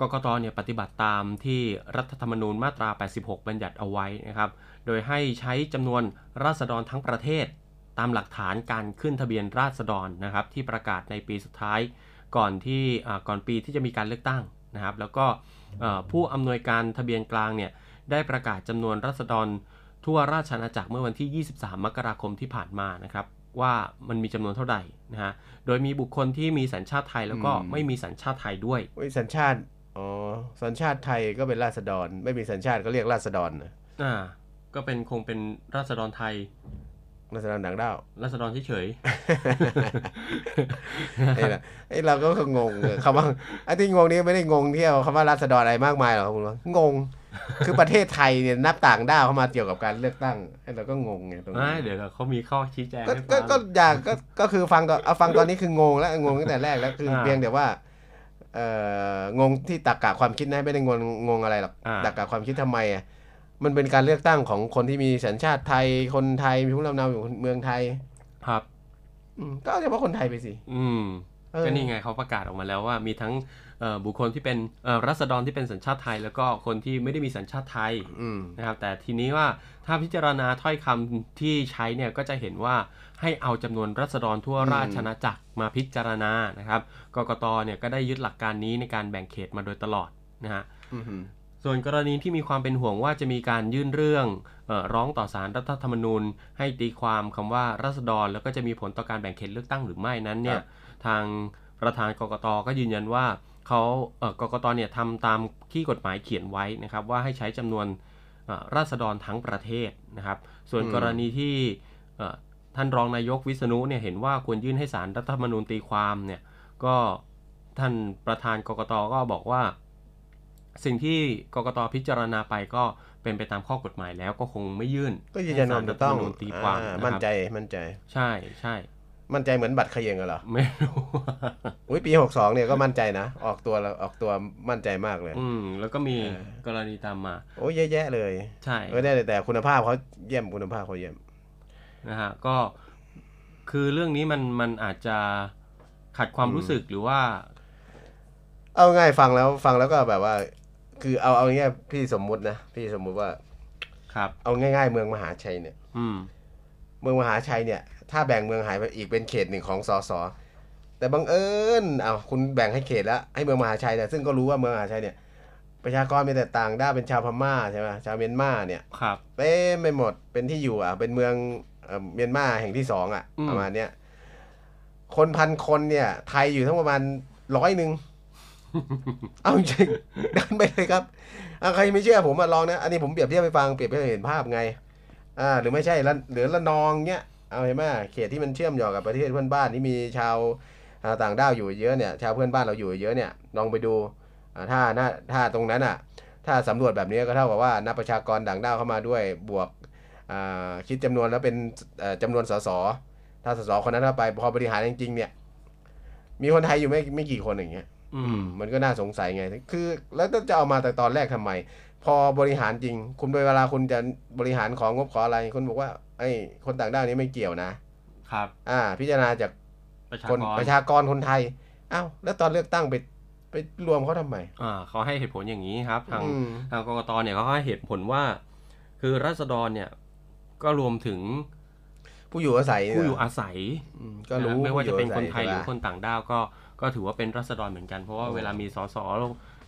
Speaker 3: กกตเนี่ยปฏิบัติตามที่รัฐธรรมนูญมาตรา 86 บัญญัติเอาไว้นะครับ โดยให้ใช้จำนวนราษฎรทั้งประเทศ ตามหลักฐานการขึ้นทะเบียนราษฎรนะครับ ที่ประกาศในปีสุดท้ายก่อนที่อ่าก่อนปีที่จะมีการเลือกตั้งนะครับ แล้วก็เอ่อผู้อำนวยการทะเบียนกลางเนี่ยได้ประกาศจำนวนราษฎรทั่วราชอาณาจักรเมื่อวันที่ 23 มกราคมที่ผ่านมานะครับ ว่ามันมีจำนวนเท่าไหร่นะฮะ โดยมีบุคคลที่มีสัญชาติไทยแล้วก็
Speaker 2: อืม
Speaker 3: ไม่มีสัญชาติไทยด้วย
Speaker 2: เว้ยสัญชาติ อ๋อ สัญชาติไทยก็เป็นราษฎร ไม่มีสัญชาติก็เรียกราษฎรนะ
Speaker 3: อ่า ก็เป็นคงเป็นราษฎรไทย
Speaker 2: ราษฎรต่างด้าว
Speaker 3: ราษฎรเฉย
Speaker 2: ไอ้ละไอ้เราก็งงเออคำว่าไอ้ที่งงนี้ไม่ได้งงเที่ยวคำว่าราษฎรอะไรมากมายหรอกคุณว่างง คือประเทศไทยเนี่ยนับต่างด้าวเข้ามาเกี่ยวกับการเลือกตั้งไอ้เราก็งงไงตรง
Speaker 3: ๆ
Speaker 2: นี้
Speaker 3: อ่าเดี๋ยวเขามีข้อชี้แจง
Speaker 2: ก็
Speaker 3: ให้
Speaker 2: ก็
Speaker 3: ฟัง
Speaker 2: ก็อยากก็ก็คือฟังตอนเอาฟังตอนนี้คืองงแล้วงงตั้งแต่แรกแล้วคือ
Speaker 3: อ่า
Speaker 2: เพียงแต่ว่าเอ่องงที่ตรรกะความคิดนะไม่ได้งงงงอะไรหรอก
Speaker 3: อ่า
Speaker 2: ตรรกะความคิดทำไมอะมันเป็นการเลือกตั้งของคนที่มีสัญชาติไทยคนไทยมีภูมิลำเนาอยู่เมืองไทย
Speaker 3: ครับ
Speaker 2: อืมก็เอาเฉพาะคนไทยไปสิ
Speaker 3: อืม
Speaker 2: เออ
Speaker 3: ก็นี่ไงเขาประกาศออกมาแล้วว่ามีทั้งเอ่อ บุคคลที่เป็นเอ่อรัษฎรที่เป็นสัญชาติไทย แล้วก็คนที่ไม่ได้มีสัญชาติไทย
Speaker 2: อืม
Speaker 3: นะครับแต่ทีนี้ว่าถ้าพิจารณาถ้อยคำที่ใช้เนี่ยก็จะเห็นว่าให้เอาจำนวนรัษฎรทั่ว
Speaker 2: อืม
Speaker 3: ราชอาณาจักรมาพิจารณานะครับกกตเนี่ยก็ได้ยึดหลักการนี้ในการแบ่งเขตมาโดยตลอดนะฮะ
Speaker 2: อืม
Speaker 3: ส่วนกรณีที่มีความเป็นห่วงว่าจะมีการยื่นเรื่องเออร้องต่อศาลรัฐธรรมนูญ ให้ตีความคำว่ารัษฎร แล้วก็จะมีผลต่อการแบ่งเขตเลือกตั้งหรือไม่นั้นเนี่ยทางประธานกกตก็ยืนยันว่า เขาเอ่อกกตเนี่ยทำตามที่กฎหมายเขียนไว้นะครับ ว่าให้ใช้จำนวนเอ่อราษฎรทั้งประเทศนะครับ ส่วน
Speaker 2: อืม
Speaker 3: กรณีที่เอ่อท่านรองนายกวิษณุเนี่ยเห็นว่าควรยื่นให้ศาลรัฐธรรมนูญตีความเนี่ยก็ท่านประธานกกตก็บอกว่า สิ่งที่กกตพิจารณาไปก็เป็นไปตามข้อกฎหมายแล้วก็คงไม่ยื่น
Speaker 2: ก็ยืนยันว่าถูกต้อง
Speaker 3: ให้ศาลรัฐธรรมนูญตีความ
Speaker 2: อ่า
Speaker 3: นะครับ
Speaker 2: มั่นใจมั่นใจ
Speaker 3: ใช่ใช่
Speaker 2: มั่นใจเหมือนบัตรเขยงกันเหรอ
Speaker 3: ไม่รู้
Speaker 2: อุ้ยปีหกสองเนี่ยก็มั่นใจนะ ออกตัวแล้วออกตัวมั่นใจมากเลย
Speaker 3: อืม แล้วก็มี
Speaker 2: เออ
Speaker 3: กรณีตามมา
Speaker 2: โอ้ยเยอะแยะเลย
Speaker 3: ใช่
Speaker 2: เออได้แต่แต่คุณภาพเขาเยี่ยมคุณภาพเขาเยี่ยม
Speaker 3: นะฮะก็คือเรื่องนี้มันมันอาจจะขัดความรู้สึกหรือว่า
Speaker 2: เอาง่ายฟังแล้วฟังแล้วก็แบบว่า คือเอาเอาง่ายพี่สมมุตินะพี่สมมุติว่า
Speaker 3: ครับ
Speaker 2: เอาง่าย ๆ เมืองมหาชัยเนี่ย
Speaker 3: อืม
Speaker 2: เมืองมหาชัยเนี่ย ถ้าแบ่งเมืองหายไปอีกเป็นเขตหนึ่งของสสแต่บังเอิญเอาคุณแบ่งให้เขตแล้วให้เมืองมหาชัยเนี่ยซึ่งก็รู้ว่าเมืองมหาชัยเนี่ย ประชากรมีแต่ต่างด้าวเป็นชาวพม่าใช่ไหมชาวเมียนมาเนี่ย
Speaker 3: ครับ
Speaker 2: เต็มไปหมดเป็นที่อยู่อะ เป็นเมืองเอ่อเมียนมาแห่งที่สองอะ
Speaker 3: อืม
Speaker 2: ประมาณเนี้ยคนพันคนเนี่ย ไทยอยู่ทั้งประมาณร้อยหนึ่งเอาจริงๆเดินไปเลยครับอะใครไม่เชื่อผมมาลองนะ อันนี้ผมเปรียบเทียบไปฟังเปรียบเทียบให้เห็นภาพไง อ่า หรือไม่ใช่ละหรือละนองเนี้ย เอาเห็นไหมเขตที่มันเชื่อมโยงกับประเทศเพื่อนบ้านที่มีชาวอ่าต่างด้าวอยู่เยอะเนี่ยชาวเพื่อนบ้านเราอยู่เยอะเนี่ยลองไปดูอ่าถ้าถ้าถ้าตรงนั้นอะถ้าสำรวจแบบนี้ก็เท่ากับว่านับประชากรต่างด้าวเข้ามาด้วยบวกอ่าคิดจำนวนแล้วเป็นเอ่อจำนวนสสถ้าสสคนนั้นเข้าไปพอบริหารจริงๆเนี่ย มีคนไทยอยู่ไม่ไม่กี่คนอย่างเงี้ย
Speaker 3: อืม
Speaker 2: มันก็น่าสงสัยไง คือ แล้วจะเอามาแต่ตอนแรกทำไม พอบริหารจริง คุณเวลาคุณจะบริหารของงบขออะไรคุณบอกว่า ไอ้คนต่างด้าวนี้ไม่เกี่ยวนะ
Speaker 3: ครับ
Speaker 2: อ่า พิจารณาจาก
Speaker 3: ประชา
Speaker 2: คน
Speaker 3: กร
Speaker 2: ประชากรคนไทยอ้าวแล้วตอนเลือกตั้งไปไปรวมเขาทำไม
Speaker 3: อ่าเขาให้เหตุผลอย่างนี้ครับ ทาง
Speaker 2: อืม
Speaker 3: ทางกกตเนี่ยเขาให้เหตุผลว่า คือรัษฎรเนี่ย ก็รวมถึง
Speaker 2: ผู้อยู่อาศัย
Speaker 3: ผู้อยู่
Speaker 2: เนี่ย
Speaker 3: อาศัย
Speaker 2: อืมก็รู้
Speaker 3: นะไม่ว่าจะเป็นคนไทยหรือ
Speaker 2: ผู้
Speaker 3: คนต่างด้าวก็ก็ถือว่าเป็นรัษฎรเหมือนกันเพราะว่า
Speaker 2: โอ้
Speaker 3: เวลามีสส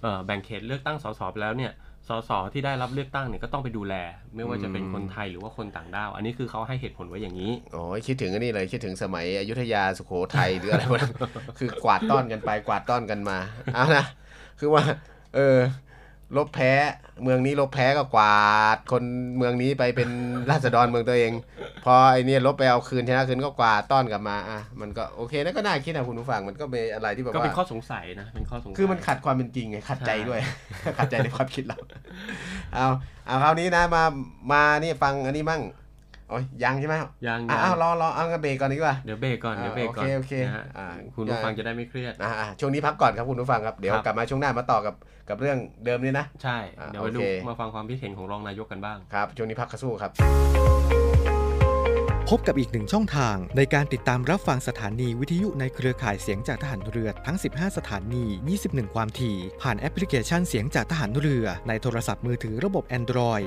Speaker 3: เอ่อแบ่งเขตเลือกตั้งสสไปแล้วเนี่ย สสที่ได้รับเลือกตั้งเนี่ยก็ต้องไปดูแล ไม่ว่าจะเป็นคนไทยหรือว่าคนต่างด้าว อันนี้คือเขาให้เหตุผลไว้อย่างนี้
Speaker 2: โอ้ยคิดถึงอันนี้เลยคิดถึงสมัยอยุธยาสุโขทัยหรืออะไรวะคือกวาดต้อนกันไปกวาดต้อนกันมาเอานะคือว่า เออ ลบแพ้ เมืองนี้ลบแพ้ก็กวาด คนเมืองนี้ไปเป็นราษฎรเมืองตัวเอง พอไอเนี่ยลบไปเอาคืนชนะคืนก็กวาดต้อนกลับมาอะมันก็โอเคนะก็น่าคิดนะคุณผู้ฟังมันก็เป็นอะไรที่แบบ
Speaker 3: ก็
Speaker 2: ว่า
Speaker 3: เป็นข้อสงสัยนะเป็นข้อสงสัย
Speaker 2: คือมันขัดความเป็นจริงไงขัดใจ
Speaker 3: ใช่
Speaker 2: ด้วย ขัดใจในความคิดเราเอาเอาคราวนี้นะมามานี่ฟังอันนี้มั่ง โอ้ยยังใช่ไหม
Speaker 3: ยัง
Speaker 2: อะ
Speaker 3: ยัง
Speaker 2: อ้าวรอรอเอากระเบรกก่อนดีกว่า
Speaker 3: เดี๋ยวเบรกก่อน เดี๋ยวเบรกก่อน
Speaker 2: อ่าโอเคโอเค
Speaker 3: นะฮะ
Speaker 2: อ่า
Speaker 3: คุณผู้ฟังจะได้ไม่เครียด
Speaker 2: อะอะช่วงนี้พักก่อนครับคุณผู้ฟังครับ เดี๋ยว
Speaker 3: ครับ
Speaker 2: กลับมาช่วงหน้ามาต่อกับกับเรื่องเดิมนี่นะ
Speaker 3: ใช่
Speaker 2: อ่า
Speaker 3: เดี๋ยวไปดู
Speaker 2: โอเค
Speaker 3: มาฟังความคิดเห็นของรองนายกกันบ้าง
Speaker 2: ครับ ช่วงนี้พักกระสู้ครับ
Speaker 4: พบกับอีกหนึ่งช่องทางในการติดตามรับฟังสถานีวิทยุในเครือข่ายเสียงจากทหารเรือทั้ง 15 สถานี 21 ความถี่ ผ่านแอปพลิเคชันเสียงจากทหารเรือ ในโทรศัพท์มือถือระบบ Android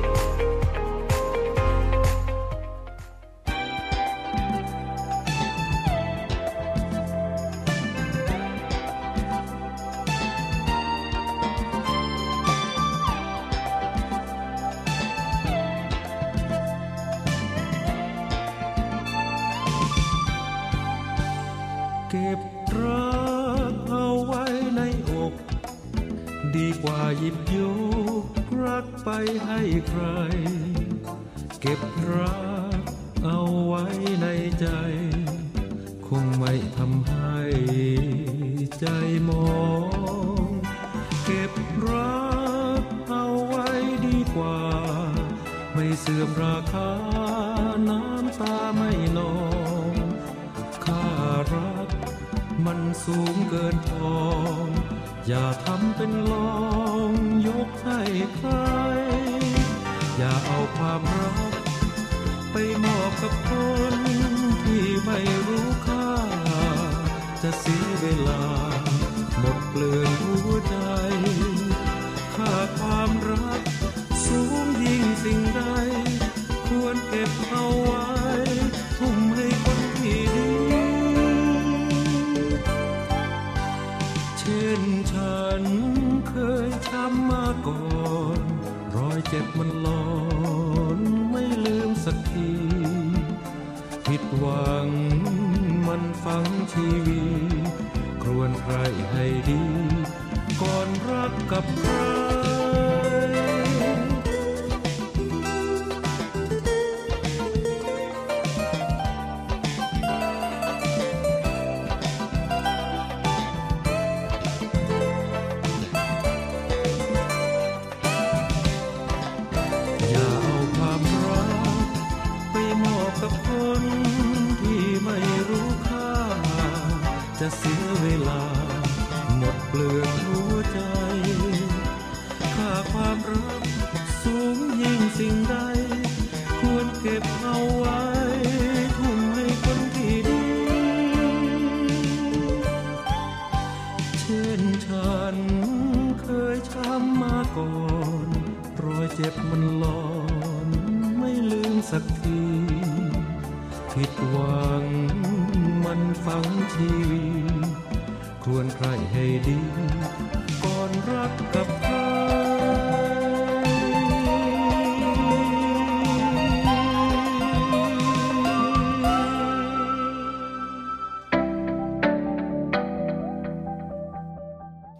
Speaker 5: เจ็บมันหลอนไม่ลืมสักที ผิดหวังมันฝังชีวีครวนใครให้ดี ก่อนรักกับใคร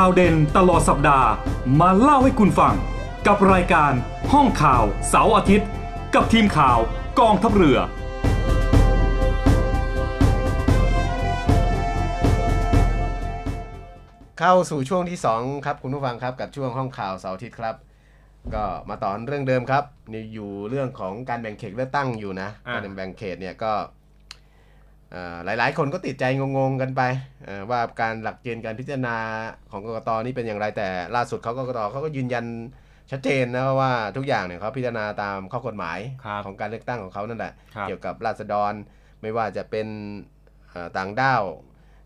Speaker 1: ข่าวเด่นตลอดสัปดาห์ มาเล่าให้คุณฟัง กับรายการห้องข่าวเสาร์อาทิตย์ กับทีมข่าวกองทัพเรือ
Speaker 2: เข้าสู่ช่วงที่ 2 ครับคุณผู้ฟังครับกับช่วงห้องข่าวเสาร์อาทิตย์ครับ ก็มาต่อเรื่องเดิมครับนี่อยู่เรื่องของการแบ่งเขตเลือกตั้งอยู่นะ
Speaker 3: อ่า
Speaker 2: การแบ่งเขตเนี่ยก็เอ่อ หลายๆ คนก็ติดใจงงๆกันไปเอ่อว่าการหลักเกณฑ์การพิจารณาของกกตนี่เป็นอย่างไรแต่ล่าสุดเขากกตเขาก็ยืนยันชัดเจนนะว่าทุกอย่างเนี่ยเขาพิจารณาตามข้อกฎหมาย
Speaker 3: ครับ
Speaker 2: ของการเลือกตั้งของเขานั่นแหละ
Speaker 3: ครับ
Speaker 2: เกี่ยวกับราษฎรไม่ว่าจะเป็นเอ่อต่างด้าว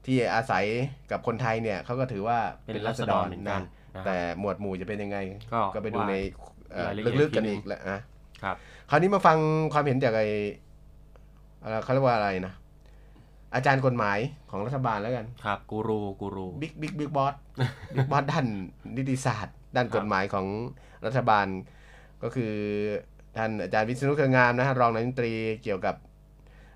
Speaker 2: ที่อาศัยกับคนไทยเนี่ยเขาก็ถือว่า
Speaker 3: เป็นราษฎรเหมือนกันนะครับ
Speaker 2: แต่หมวดหมู่จะเป็นยังไง
Speaker 3: ก็
Speaker 2: ไปดู
Speaker 3: ว่า
Speaker 2: ในเอ่อ
Speaker 3: รายละเอียด
Speaker 2: ลึกๆกัน
Speaker 3: ทีนึ
Speaker 2: อี
Speaker 3: ง
Speaker 2: กแหละนะครับคราวนี้มาฟังความเห็นจากไออะไรเขาเรียกว่าอะไรนะ อาจารย์กฎหมายของรัฐบาลแล้วกัน
Speaker 3: ครับ กูรู กูรู
Speaker 2: บิ๊ก บิ๊ก บิ๊กบอส บิ๊กบอสด้านนิติศาสตร์ ด้านกฎหมายของรัฐบาล ก็คือท่านอาจารย์วิษณุเครืองามนะฮะรองนายกรัฐมนตรีเกี่ยวกับ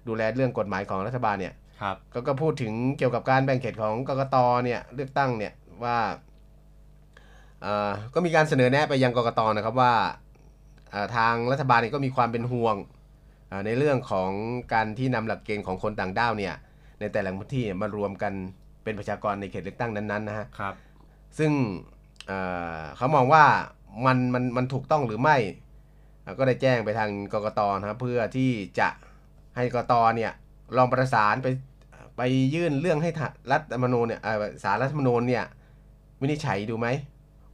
Speaker 2: ดูแลเรื่องกฎหมายของรัฐบาลเนี่ย
Speaker 3: ครับ
Speaker 2: ก็ก็พูดถึงเกี่ยวกับการแบ่งเขตของกกตเนี่ยเลือกตั้งเนี่ยว่าเอ่อก็มีการเสนอแนะไปยังกกตนะครับว่าเอ่อทางรัฐบาลเนี่ยก็มีความเป็นห่วงเอ่อ ในเรื่องของการที่นำหลักเกณฑ์ของคนต่างด้าวเนี่ยในแต่ละพื้นที่มารวมกันเป็นประชากรในเขตเลือกตั้งนั้นๆนะฮะ
Speaker 3: ครับ
Speaker 2: ซึ่งเอ่อเขามองว่ามันมันมันถูกต้องหรือไม่เอ่อก็ได้แจ้งไปทางกกตนะครับเพื่อที่จะให้กกตเนี่ยลองประสานไปไปยื่นเรื่องให้ทะรัฐธรรมนูญเนี่ยเอ่อสารรัฐธรรมนูญเนี่ยวินิจฉัยดูไหม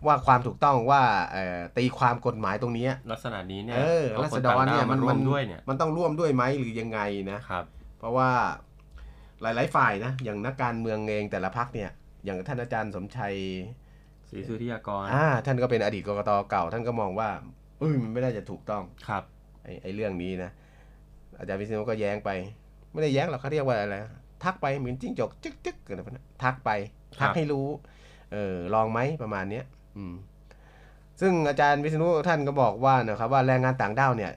Speaker 2: ว่าความถูกต้องว่าเอ่อตีความกฎหมายตรงเนี้ย
Speaker 3: ลักษณะนี้เนี่ย
Speaker 2: เออ
Speaker 3: เอา
Speaker 2: รั
Speaker 3: ค
Speaker 2: ษ
Speaker 3: น
Speaker 2: ฎ
Speaker 3: ต่าง
Speaker 2: รเนี่ย
Speaker 3: ด้าว
Speaker 2: มั
Speaker 3: มานร่ว
Speaker 2: มั
Speaker 3: ม
Speaker 2: น
Speaker 3: ด้วยเนี่ย
Speaker 2: มันต้องร่วมด้วยไหมหรือยังไงนะ
Speaker 3: ครับ
Speaker 2: เพราะว่าหลาย ๆ ฝ่ายนะอย่างนักการเมืองเองแต่ละพักเนี่ยอย่างท่านอาจารย์สมชัย
Speaker 3: ศรีสุริยากร
Speaker 2: อ่าท่านก็เป็นอดีตกกตเก่า ท่านก็มองว่าเอ้ยมันไม่ได้จะถูกต้อง
Speaker 3: ครับ
Speaker 2: ไอ้ไอ้เรื่องนี้นะอาจารย์วิษณุก็แย้งไป ไม่ได้แย้งหรอกเขาเรียกว่าอะไรทักไปเหมือนจิ้งจกจึ๊กจึ๊กกันนะทักไปทักให้รู้เออลองไหมประมาณเนี้ยอืม ซึ่งอาจารย์วิษณุท่านก็บอกว่านะครับ ว่าแรงงานต่างด้าวเนี่ย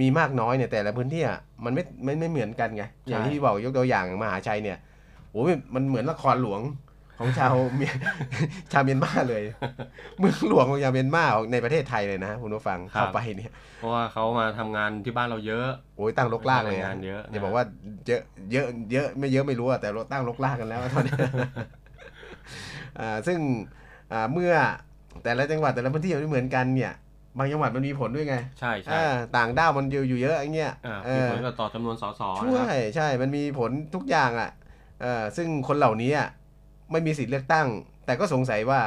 Speaker 2: มีมากน้อยเนี่ยแต่ละพื้นที่อะมันไม่ไม่ไม่เหมือนกันไงอย่างที่พี่บอกยกตัวอย่างมหาชัยเนี่ยโอ้ยมันเหมือนละครหลวงของชาวเมียชาวเมียนมาเลย เมืองหลวงของชาวเมียนมาของในประเทศไทยเลยนะคุณผู้ฟัง
Speaker 3: ครับ
Speaker 2: เข้าไปเนี่ย
Speaker 3: เพราะว่าเขามาทำงานที่บ้านเราเยอะ
Speaker 2: โอ้ยตั้งรกลากเลย
Speaker 3: งานเยอะนะ
Speaker 2: อย่าบอกว่าเยอะเยอะเยอะไม่เยอะไม่รู้อะแต่เราตั้งรกลากกันแล้วตอนนี้อ่าซึ่งอ่า เมื่อแต่ละจังหวัดแต่ละพื้นที่มันไม่เหมือนกันเนี่ยบางจังหวัดมันมีผลด้วยไง
Speaker 3: ใช่ใช่
Speaker 2: อ่าต่างด้าวมันอยู่อยู่เยอะอย่างเงี้ย
Speaker 3: อ่า
Speaker 2: เอ
Speaker 3: มี
Speaker 2: อ
Speaker 3: ผลกับต่อจำนวนสส
Speaker 2: ช่
Speaker 3: นะ
Speaker 2: ว
Speaker 3: ครับ
Speaker 2: ยใช่มันมีผลทุกอย่างอะเออซึ่งคนเหล่านี้อะไม่มีสิทธิ์เลือกตั้ง แต่ก็สงสัยว่า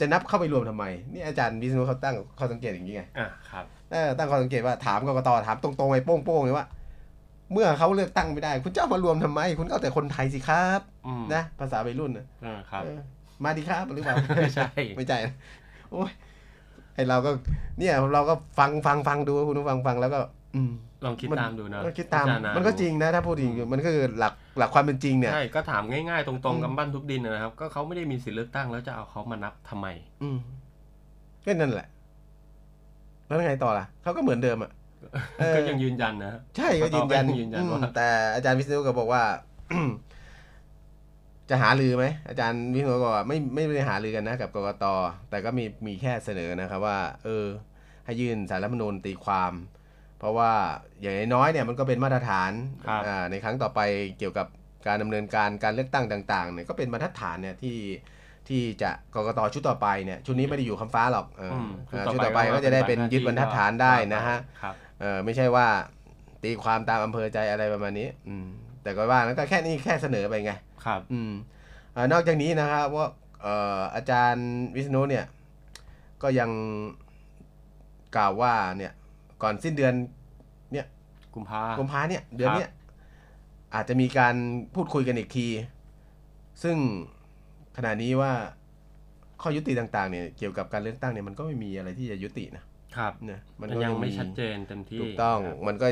Speaker 2: จะนับเข้าไปรวมทำไม นี่อาจารย์วิษณุเขาตั้งข้อสังเกตอย่างนี้ไง
Speaker 3: อะครับ
Speaker 2: เออตั้งข้อสังเกตว่าถามกกตถามตรงๆไปโป้งๆเลยว่า เมื่อเขาเลือกตั้งไม่ได้ คุณจะเอามารวมทำไม คุณก็เอาแต่คนไทยสิครับ
Speaker 3: อืม
Speaker 2: นะภาษาวัยรุ่นนะ
Speaker 3: อ่าครับ
Speaker 2: เออ มาดีครับหรือเปล่า
Speaker 3: ไม่ใช่
Speaker 2: ไม่ใช่นะโอ้ยไอเราก็ เนี่ยเราก็ฟังฟังฟังดูคุณผู้ฟังฟังแล้วก็ อืม
Speaker 3: ลองคิด
Speaker 2: มัน
Speaker 3: ตามดูนะ
Speaker 2: ก็คิดตาม
Speaker 3: พิจารณ
Speaker 2: มันก็จริงนะถ้าพูดจริงมันก็คือหลักหลักความเป็นจริงเนี่ย
Speaker 3: ใช่ก็ถามง่ายๆ ตรง
Speaker 2: อืม
Speaker 3: ๆกำปั้นทุกดินนะครับ ก็เขาไม่ได้มีสิทธิ์เลือกตั้งแล้วจะเอาเขามานับทำไม
Speaker 2: อืมก็นั่นแหละ แล้วยังไงต่อล่ะเขาก็เหมือนเดิมอะเออ
Speaker 3: ก็ยังยืนยันนะ
Speaker 2: ใช่ก็ยืนยัน
Speaker 3: ก็ยืนยัน
Speaker 2: อืม
Speaker 3: ว่า
Speaker 2: แต่อาจารย์วิษณุก็บอกว่า จะหาลือไหมอาจารย์วิษณุก็บอกว่าไม่ไม่ได้หาลือกันนะกับกกตแต่ก็มีมีแค่เสนอนะครับว่า เออ ให้ยื่นสารรัฐธรรมนูญตีความ เพราะว่าอย่างน้อยๆเนี่ยมันก็เป็นมาตรฐาน
Speaker 3: ครับ
Speaker 2: อ่าในครั้งต่อไปเกี่ยวกับการดำเนินการการเลือกตั้งต่างๆเนี่ยก็เป็นมาตรฐานเนี่ยที่ที่จะกกตชุดต่อไปเนี่ยชุดนี้ไม่ได้อยู่คำฟ้าหรอกเออ
Speaker 3: อืม
Speaker 2: อ่าชุดต่อไปก็จะได้เป็นยึดบรรทัดฐานได้นะฮะ
Speaker 3: ครับ
Speaker 2: เออไม่ใช่ว่าตีความตามอำเภอใจอะไรประมาณนี้ อืม แต่ก็ว่านั้นก็แค่นี้แค่เสนอไปไง
Speaker 3: ครับ
Speaker 2: อืมอานอกจากนี้นะครับว่าเอ่ออาจารย์วิษณุเนี่ย ก็ยังกล่าวว่าเนี่ย ก่อนสิ้นเดือน
Speaker 3: กุมภา
Speaker 2: กุมภาเนี่ย เดือนเนี้ยอาจจะมีการพูดคุยกันอีกที ซึ่งขณะนี้ว่าข้อยุติต่าง ๆ เนี่ยเกี่ยวกับการเลือกตั้งเนี่ยมันก็ไม่มีอะไรที่จะยุตินะครับเนี่ยมัน
Speaker 3: มัน
Speaker 2: ก็
Speaker 3: ยังไม่
Speaker 2: มี
Speaker 3: ชัดเจนเต็มที่
Speaker 2: ถูกต้อง
Speaker 3: ครับ
Speaker 2: มันก็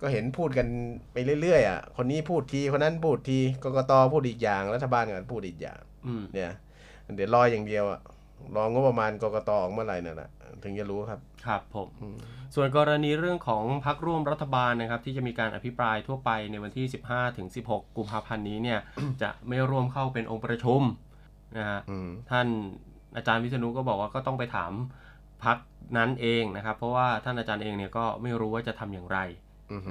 Speaker 2: ก็เห็นพูดกันไปเรื่อยๆอะคนนี้พูดทีคนนั้นพูดทีกกตพูดอีกอย่างรัฐบาลก็พูดอีกอย่าง
Speaker 3: อืม
Speaker 2: เนี่ยเดี๋ยวรออย่างเดียวอะรองบประมาณกกตออกเมื่อไหร่นั่นแหละถึงจะรู้ครับ
Speaker 3: ครับผม
Speaker 2: อืม
Speaker 3: ส่วนกรณีเรื่องของพักร่วมรัฐบาลนะครับ ที่จะมีการอภิปรายทั่วไปในวันที่ 15ถึง16 กุมภาพันธ์นี้เนี่ย จะไม่ร่วมเข้าเป็นองค์ประชุมนะฮะ
Speaker 2: อืม
Speaker 3: ท่านอาจารย์วิษณุก็บอกว่าก็ต้องไปถามพักนั้นเองนะครับ เพราะว่าท่านอาจารย์เองเนี่ยก็ไม่รู้ว่าจะทำอย่างไร
Speaker 2: อือหือ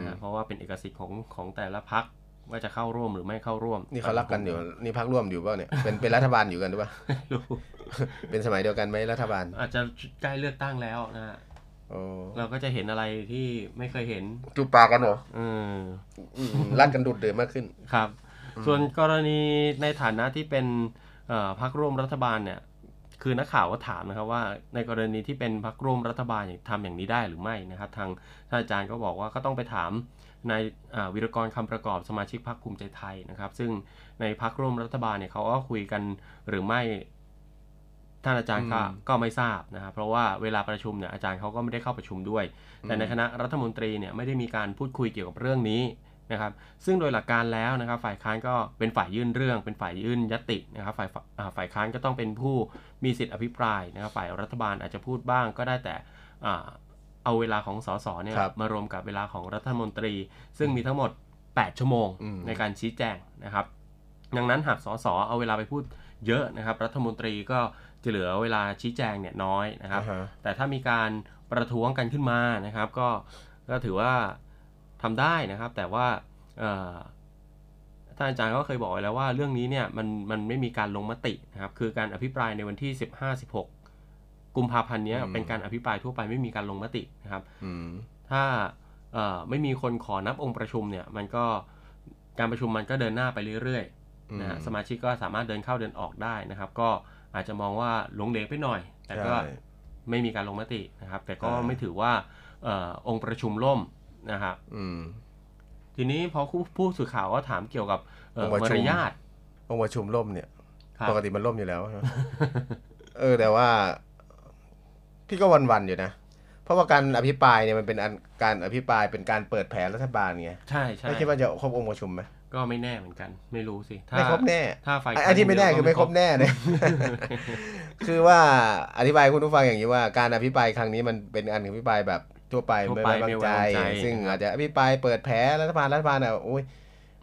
Speaker 3: นะเพราะว่าเป็นเอกสิทธิ์ของของแต่ละพักว่าจะเข้าร่วมหรือไม่เข้าร่วม
Speaker 2: นี่เขารักกันอยู่นี่พักร่วมอยู่เปล่าเนี่ยเป็นเป็นรัฐบาลอยู่กันหรือเปล่า
Speaker 3: ไม่รู้
Speaker 2: เป็นสมัยเดียวกันไหมรัฐบาล
Speaker 3: อาจจะใกล้เลือกตั้งแล้วนะฮะ
Speaker 2: โอ้
Speaker 3: เราก็จะเห็นอะไรที่ไม่เคยเห็น
Speaker 2: จูบปากกันเหรอ
Speaker 3: เออ
Speaker 2: อืมรัดกันดุดเดือดมากขึ้น
Speaker 3: ครับ ส่วนกรณีในฐานะที่เป็นเอ่อพรรคร่วมรัฐบาลเนี่ย คือนักข่าวก็ถามนะครับว่าในกรณีที่เป็นพรรคร่วมรัฐบาลอย่างทำอย่างนี้ได้หรือไม่นะครับ ทางท่านอาจารย์ก็บอกว่าก็ต้องไปถามนายอ่าวิรกรคำประกอบสมาชิกพรรคภูมิใจไทยนะครับ ซึ่งในพรรคร่วมรัฐบาลเนี่ยเขาก็คุยกันหรือไม่ท่านอาจารย์ก็
Speaker 2: อืม
Speaker 3: ก็ไม่ทราบนะครับเพราะว่าเวลาประชุมเนี่ยอาจารย์เขาก็ไม่ได้เข้าประชุมด้วย แต่ในคณะรัฐมนตรีเนี่ยไม่ได้มีการพูดคุยเกี่ยวกับเรื่องนี้ นะครับซึ่งโดยหลักการแล้วนะครับฝ่ายค้านก็เป็นฝ่ายยื่นเรื่อง เป็นฝ่ายยื่นยตินะครับฝ่ายอ่าฝ่ายค้านก็ต้องเป็นผู้มีสิทธิอภิปรายนะครับฝ่ายรัฐบาลอาจจะพูดบ้างก็ได้แต่อ่าเอาเวลาของสสเนี่ย
Speaker 2: ครับ
Speaker 3: มารวมกับเวลาของรัฐมนตรี ซึ่งมีทั้งหมด 8 ชั่วโมง
Speaker 2: อืม
Speaker 3: ในการชี้แจงนะครับ ดังนั้นหากสสเอาเวลาไปพูดเยอะนะครับ รัฐมนตรีก็จะเหลือเวลาชี้แจงเนี่ยน้อยนะครับ
Speaker 2: อ่าฮะ
Speaker 3: แต่ถ้ามีการประท้วงกันขึ้นมานะครับ ก็ก็ถือว่า ทำได้นะครับ แต่ว่าเอ่อท่านอาจารย์ก็เคยบอกไว้แล้วว่าเรื่องนี้เนี่ยมันมันไม่มีการลงมตินะครับ คือการอภิปรายในวันที่ 15 16 กุมภาพันธ์เนี้ย
Speaker 2: อืม
Speaker 3: เป็นการอภิปรายทั่วไปไม่มีการลงมตินะครับ
Speaker 2: อืม
Speaker 3: ถ้าเอ่อไม่มีคนขอนับองค์ประชุมเนี่ย มันก็การประชุมมันก็เดินหน้าไปเรื่อยๆนะฮะ
Speaker 2: อืม
Speaker 3: สมาชิกก็สามารถเดินเข้าเดินออกได้นะครับ ก็อาจจะมองว่าหลงเหลวไปหน่อย แต่ก็
Speaker 2: ใช่
Speaker 3: ไม่มีการลงมตินะครับ แต่ก็
Speaker 2: ใช่
Speaker 3: ไม่ถือว่าเออองค์ประชุมล่ม นะครับ
Speaker 2: อืม
Speaker 3: ทีนี้พอผู้ผู้สื่อข่าวก็ถามเกี่ยวกับเอ่อ
Speaker 2: องค์ประ
Speaker 3: ม
Speaker 2: ชุมา
Speaker 3: รยาท
Speaker 2: องค์ประชุมล่มเนี่ย
Speaker 3: ครับ
Speaker 2: ปกติมันล่มอยู่แล้วใช่ไหมเออแต่ว่า พี่ก็วันๆอยู่นะเพราะว่าการอภิปรายเนี่ยมันเป็นอันการอภิปรายเป็นการเปิดแผนรัฐบาลไง
Speaker 3: ใช่ใช่
Speaker 2: ไม่คิดว่าจะครบองค์ประชุมไหม
Speaker 3: ก็ไม่แน่เหมือนกัน ไม่รู้สิถ้า
Speaker 2: ไม่ครบแน่
Speaker 3: ถ้าฝ่าย
Speaker 2: ไอ้ไอ้ที่ไม่แน่คือไม่ครบแน่เลยคือว่าอธิบายคุณผู้ฟังอย่างนี้ว่า การอภิปรายครั้งนี้มันเป็นการอภิปรายแบบ ทั่วไป
Speaker 3: ทั่ว
Speaker 2: ไม่
Speaker 3: ไป
Speaker 2: ไว้วาง
Speaker 3: ไม่ไว้
Speaker 2: ใจ
Speaker 3: วางใจ
Speaker 2: ซึ่ง
Speaker 3: นะครับ
Speaker 2: อาจจะอภิปรายเปิดแผลรัฐบาลรัฐบาลอะโอ้ย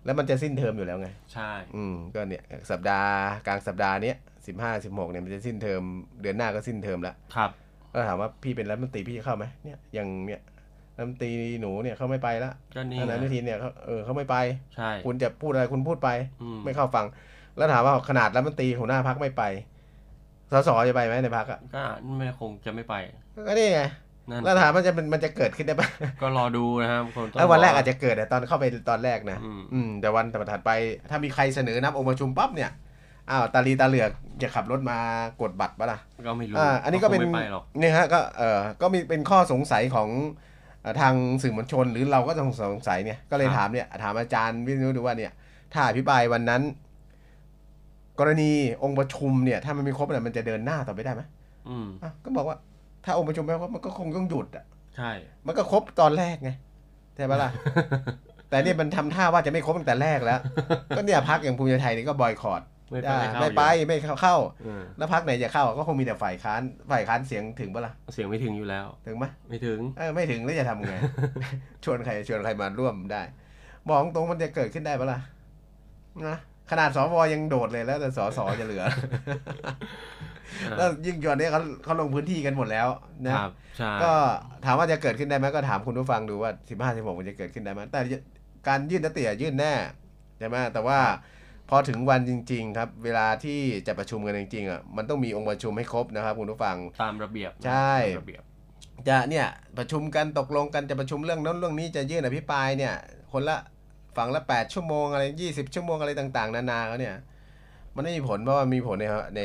Speaker 2: แล้วมันจะสิ้นเทอมอยู่แล้วไง
Speaker 3: ใช่
Speaker 2: อืมก็เนี่ยสัปดาห์กลางสัปดาห์เนี้ยสิบห้าสิบหกเนี่ยมันจะสิ้นเทอมเดือนหน้าก็สิ้นเทอมแล้ว
Speaker 3: ครับ
Speaker 2: ก็ถามว่าพี่เป็นรัฐมนตรีพี่จะเข้าไหมเนี่ยอย่างเนี่ยรัฐมนตรีหนูเนี่ยเขาไม่ไปละ
Speaker 3: ก็นี่
Speaker 2: ท่านอนุทินเนี่ยเขาเออเขาไม่ไป
Speaker 3: ใช่
Speaker 2: คุณจะพูดอะไรคุณพูดไป
Speaker 3: อืม
Speaker 2: ไม่เข้าฟัง แล้วถามว่าขนาดรัฐมนตรีหัวหน้าพักไม่ไปสสจะไปไหมในพักอะ
Speaker 3: ก็ไม่คงจะไม่ไป
Speaker 2: ก็นี่ไง
Speaker 3: นั่น
Speaker 2: แล้วถามมันจะมันมันจะเกิดขึ้นได้ปะ
Speaker 3: ก็รอดูนะครับคนต้
Speaker 2: แล้ววันแรกอาจจะเกิดอะตอนเข้าไปตอนแรกนะ
Speaker 3: อืม
Speaker 2: อืมแต่วันถัดไป ถ้ามีใครเสนอนับองค์ประชุมปั๊บเนี่ยอ้าวตาลีตาเหลือกจะขับรถมากดบัตรปะล่ะ
Speaker 3: ก็ไม่รู้
Speaker 2: อ่าอันนี้ก็เป็น
Speaker 3: คงไม่ไปหรอก
Speaker 2: เนี่ยฮะก็เออก็มีเป็นข้อสงสัยของเอ่อทางสื่อมวลชนหรือเราก็ต้องสงสัยเนี่ยก็เลยถามเนี่ยถามอาจารย์วิษณุดูว่าเนี่ย ถ้าอภิปรายวันนั้น กรณีองค์ประชุมเนี่ย ถ้ามันไม่ครบเนี่ยมันจะเดินหน้าต่อไปได้ไหม
Speaker 3: อืม
Speaker 2: อะก็บอกว่า ถ้าองค์ประชุมไม่ครบมันก็คงต้องหยุดอะ
Speaker 3: ใช่
Speaker 2: มันก็ครบตอนแรกไงใช่ปะล่ะ แต่เนี่ยมันทำท่าว่าจะไม่ครบตั้งแต่แรกแล้ว ก็เนี่ยพักอย่างภูมิใจไทยนี่ก็บอยคอรด
Speaker 3: ไม่ไป
Speaker 2: ได้
Speaker 3: ไม่เข้า
Speaker 2: ไม่ไป
Speaker 3: อยู่
Speaker 2: ไม่เข้า
Speaker 3: เออ
Speaker 2: แล้วพักไหนจะเข้าก็คงมีแต่ฝ่ายค้านฝ่ายค้านเสียงถึงปะล่ะ
Speaker 3: เสียงไม่ถึงอยู่แล้ว
Speaker 2: ถึงไหม
Speaker 3: ไม่ถึง
Speaker 2: เออไม่ถึงแล้วจะทำไง ชวนใครชวนใครมาร่วมได้บอกตรงมันจะเกิดขึ้นได้ปะล่ะนะ ขนาดสวยังโดดเลยแล้วแต่สสจะเหลือ แล้วยิ่งจวนนี้เขาเขาลงพื้นที่กันหมดแล้วนะ
Speaker 3: ครับใช่
Speaker 2: ก็ถามว่าจะเกิดขึ้นได้ไหมก็ถามคุณผู้ฟังดูว่าสิบห้าสิบหกมันจะเกิดขึ้นได้ไหมแต่การยื่นยติอะยื่นแน่ใช่ไหมแต่ว่าพอถึงวันจริง ๆ ครับ เวลาที่จะประชุมกันจริงๆอะมันต้องมีองค์ประชุมให้ครบนะครับคุณผู้ฟัง
Speaker 3: ตามระเบียบ
Speaker 2: ใช่
Speaker 3: ตามระเบียบ
Speaker 2: จะเนี่ยประชุมกันตกลงกันจะประชุมเรื่องนั้นเรื่องนี้จะยื่นอภิปรายเนี่ย คนละ ฝั่งละแปดชั่วโมงอะไรยี่สิบชั่วโมงอะไรต่าง ๆ นานาเขาเนี่ย มันไม่มีผลเพราะว่ามีผลในใน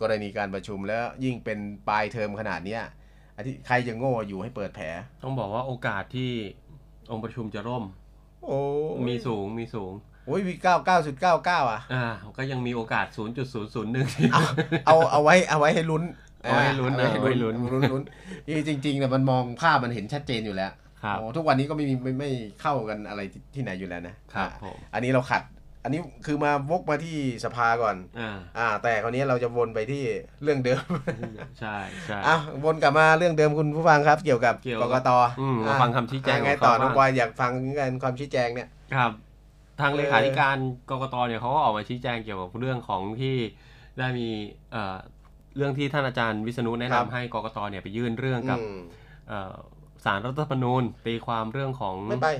Speaker 2: กรณีการประชุมแล้วยิ่งเป็นปลายเทอมขนาดเนี้ยอาทิใครจะโง่อยู่ให้เปิดแผล
Speaker 3: ต้องบอกว่าโอกาสที่องค์ประชุมจะร่ม
Speaker 2: โอ้
Speaker 3: มีสูงมีสูง
Speaker 2: โอ้ยวีเก้าเก้าจุดเก้าเก้าอะ
Speaker 3: อ่า ก็ยังมีโอกาส0.001
Speaker 2: เอาเอาเอาไว้เอาไว้ให้ลุ้น
Speaker 3: เอาไว้ให้ลุ้นนะ
Speaker 2: เอาไว้ให้
Speaker 3: เอาไว้ลุ้
Speaker 2: ลุ้น
Speaker 3: น
Speaker 2: ลุ้นลุ้นนี่จริงๆเนี่ยมันมองภาพมันเห็นชัดเจนอยู่แล้ว
Speaker 3: ครับ
Speaker 2: โอ้ทุกวันนี้ก็ไม่มีไม่ไม่เข้ากันอะไรที่ที่ไหนอยู่แล้วนะครับ
Speaker 3: ผม
Speaker 2: อันนี้เราขัด อันนี้คือมาวกมาที่สภาก่อน
Speaker 3: อ่า
Speaker 2: อ่า แต่คราวนี้เราจะวนไปที่เรื่องเดิม
Speaker 3: ใช่ใช่
Speaker 2: อะวนกลับมาเรื่องเดิมคุณผู้ฟังครับ เกี่ยวกับ
Speaker 3: เกี่ยว
Speaker 2: ก
Speaker 3: กับ
Speaker 2: กต
Speaker 3: อืมมา
Speaker 2: อะ
Speaker 3: ฟังคำชี้แจง
Speaker 2: อะไง
Speaker 3: ของเขา
Speaker 2: ต่อน้อง
Speaker 3: บ้าง
Speaker 2: บอยอยากฟังกันความชี้แจงเนี่ย
Speaker 3: ครับ ทาง
Speaker 2: เออ
Speaker 3: เลขาธิการกกตเนี่ยเขาก็ออกมาชี้แจงเกี่ยวกับเรื่องของที่ได้มีเอ่อเรื่องที่ท่านอาจารย์วิษณุแนะ
Speaker 2: ครับ
Speaker 3: นำให้กกตเนี่ยไปยื่นเรื่องกับ
Speaker 2: อืม
Speaker 3: เอ่อ สารรัฐธรรมนูญตีความเรื่องของ
Speaker 2: ไม่ไป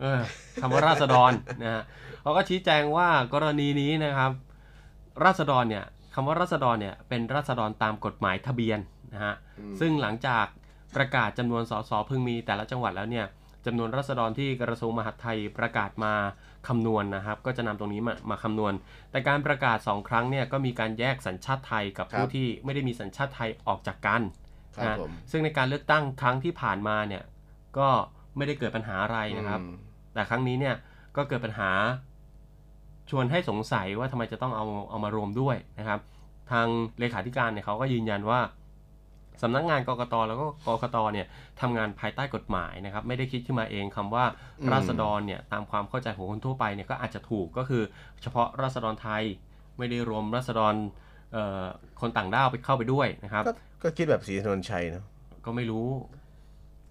Speaker 3: เออคำว่าราษฎรนะฮะเขาก็ชี้แจงว่ากรณีนี้นะครับ ราษฎรเนี่ยคำว่าราษฎรเนี่ยเป็นราษฎรตามกฎหมายทะเบียนนะฮะ
Speaker 2: อืม
Speaker 3: ซึ่งหลังจากประกาศจำนวนสสพึงมีแต่ละจังหวัดแล้วเนี่ยจำนวนราษฎรที่กระทรวงมหาดไทยประกาศมาคำนวณนะครับ ก็จะนำตรงนี้มามาคำนวณ แต่การประกาศ 2 ครั้งเนี่ยก็มีการแยกสัญชาติไทยกับผู้ที่ไม่ได้มีสัญชาติไทยออกจากกัน
Speaker 2: ครับ
Speaker 3: นะ
Speaker 2: ผม
Speaker 3: ซึ่งในการเลือกตั้งครั้งที่ผ่านมาเนี่ยก็ไม่ได้เกิดปัญหาอะไรนะครับ
Speaker 2: อืม
Speaker 3: แต่ครั้งนี้เนี่ยก็เกิดปัญหาชวนให้สงสัยว่าทำไมจะต้องเอาเอามารวมด้วยนะครับ ทางเลขาธิการเนี่ยเขาก็ยืนยันว่าสำนักงานกกตแล้วก็กกตเนี่ยทำงานภายใต้กฎหมายนะครับ ไม่ได้คิดขึ้นมาเองคำว่า
Speaker 2: อืม
Speaker 3: ราษฎรเนี่ยตามความเข้าใจของคนทั่วไปเนี่ยก็อาจจะถูกก็คือเฉพาะราษฎรไทยไม่ได้รวมราษฎรเอ่อ คนต่างด้าวไปเข้าไปด้วยนะครับ
Speaker 2: ก็ก็คิดแบบสีถนนชัยเนาะ
Speaker 3: ก็ไม่รู้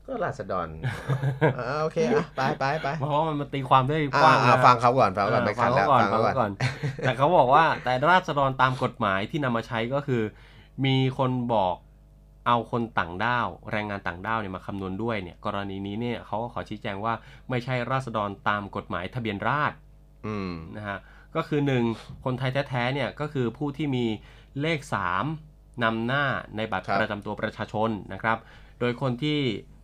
Speaker 2: ก็ราษฎรอ่าโอเคอะไปไปไป
Speaker 3: เพราะว่ามันมาตีความได้ก
Speaker 2: อ่า
Speaker 3: ว้าง
Speaker 2: อ่า
Speaker 3: นะ
Speaker 2: ฟังเขาก่อนฟังเขาก่อน
Speaker 3: เออ
Speaker 2: ไม่ขัดแล้ว
Speaker 3: ฟั
Speaker 2: ฟั
Speaker 3: ง
Speaker 2: ง
Speaker 3: เขา
Speaker 2: เขา
Speaker 3: ก่
Speaker 2: ก่
Speaker 3: อ
Speaker 2: อนน
Speaker 3: แต่เขาบอกว่าแต่ราษฎรตามกฎหมายที่นำมาใช้ก็คือ มีคนบอกเอาคนต่างด้าว แรงงานต่างด้าวเนี่ยมาคำนวณด้วยเนี่ย กรณีนี้เนี่ยเขาก็ขอชี้แจงว่าไม่ใช่ราษฎรตามกฎหมายทะเบียนราษฎร
Speaker 2: อืม
Speaker 3: นะฮะ ก็คือ 1 คนไทยแท้ๆเนี่ยก็คือผู้ที่มีเลข 3นำหน้าในบัตร
Speaker 2: ครับ
Speaker 3: ประจำตัวประชาชนนะครับ โดยคนที่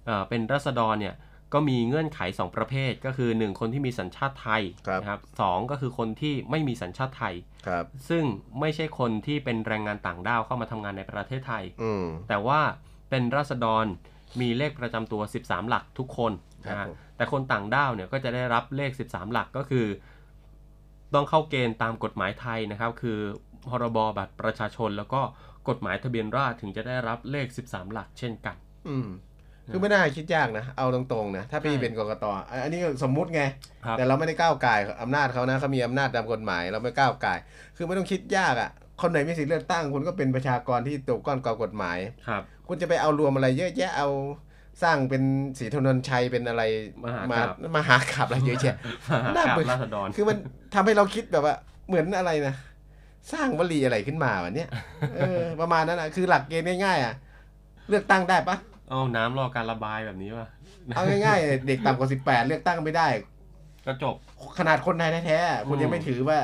Speaker 3: เอ่อเป็นราษฎรเนี่ยก็มีเงื่อนไข 2 ประเภท ก็คือ 1 คนที่มีสัญชาติไทย
Speaker 2: ครับ
Speaker 3: นะครับสองก็คือคนที่ไม่มีสัญชาติไทย
Speaker 2: ครับ
Speaker 3: ซึ่งไม่ใช่คนที่เป็นแรงงานต่างด้าวเข้ามาทำงานในประเทศไทย
Speaker 2: อืม
Speaker 3: แต่ว่าเป็นราษฎรมีเลขประจำตัว 13 หลักทุกคนนะ
Speaker 2: ครั
Speaker 3: ฮะ
Speaker 2: บผม
Speaker 3: แต่คนต่างด้าวเนี่ยก็จะได้รับเลข 13 หลักก็คือ ต้องเข้าเกณฑ์ตามกฎหมายไทยนะครับ คือพรบบัตรประชาชน แล้วก็กฎหมายทะเบียนราษฎรถึงจะได้รับเลข 13 หลักเช่นกัน
Speaker 2: อืมคือไม่น่าคิดยากนะ เอาตรงๆนะ ถ้าพี่
Speaker 3: ใช่
Speaker 2: เป็นกกตอะอันนี้ก็สมมุติไง
Speaker 3: ครับ
Speaker 2: แต่เราไม่ได้ก้าวไก่ายอำนาจเขานะเขามีอำนาจตามกฎหมาย เราไม่ก้าวไก่ายคือไม่ต้องคิดยากอะ คนไหนมีสิทธิ์เลือกตั้งคุณก็เป็นประชากรที่ตกก้อนกอกฎหมาย
Speaker 3: ครับ
Speaker 2: คุณจะไปเอารวมอะไรเยอะแยะเอา สร้างเป็นสีธนนชัยเป็นอะไร
Speaker 3: มหาก
Speaker 2: มาา
Speaker 3: พย์
Speaker 2: มาหากราบอะไรเยอะแยะน่า
Speaker 3: กับ
Speaker 2: เบื่อ
Speaker 3: ราษฎร
Speaker 2: คือมันทำให้เราคิดแบบว่าเหมือนอะไรนะสร้างวลีอะไรขึ้นมาวะเนี่ยเออประมาณนั้นอะคือหลักเกณฑ์ง่ายๆอะเลือกตั้งได้ปะ
Speaker 3: เอาน้ำรอการระบายแบบนี้ป่ะ
Speaker 2: เอาง่ายๆ เด็กต่ำกว่าสิบแปดเลือกตั้งไม่ได้
Speaker 3: ก็จบ
Speaker 2: ขนาดคนไทยแท้ๆคุณ
Speaker 3: อืม
Speaker 2: ยังไม่ถือว่า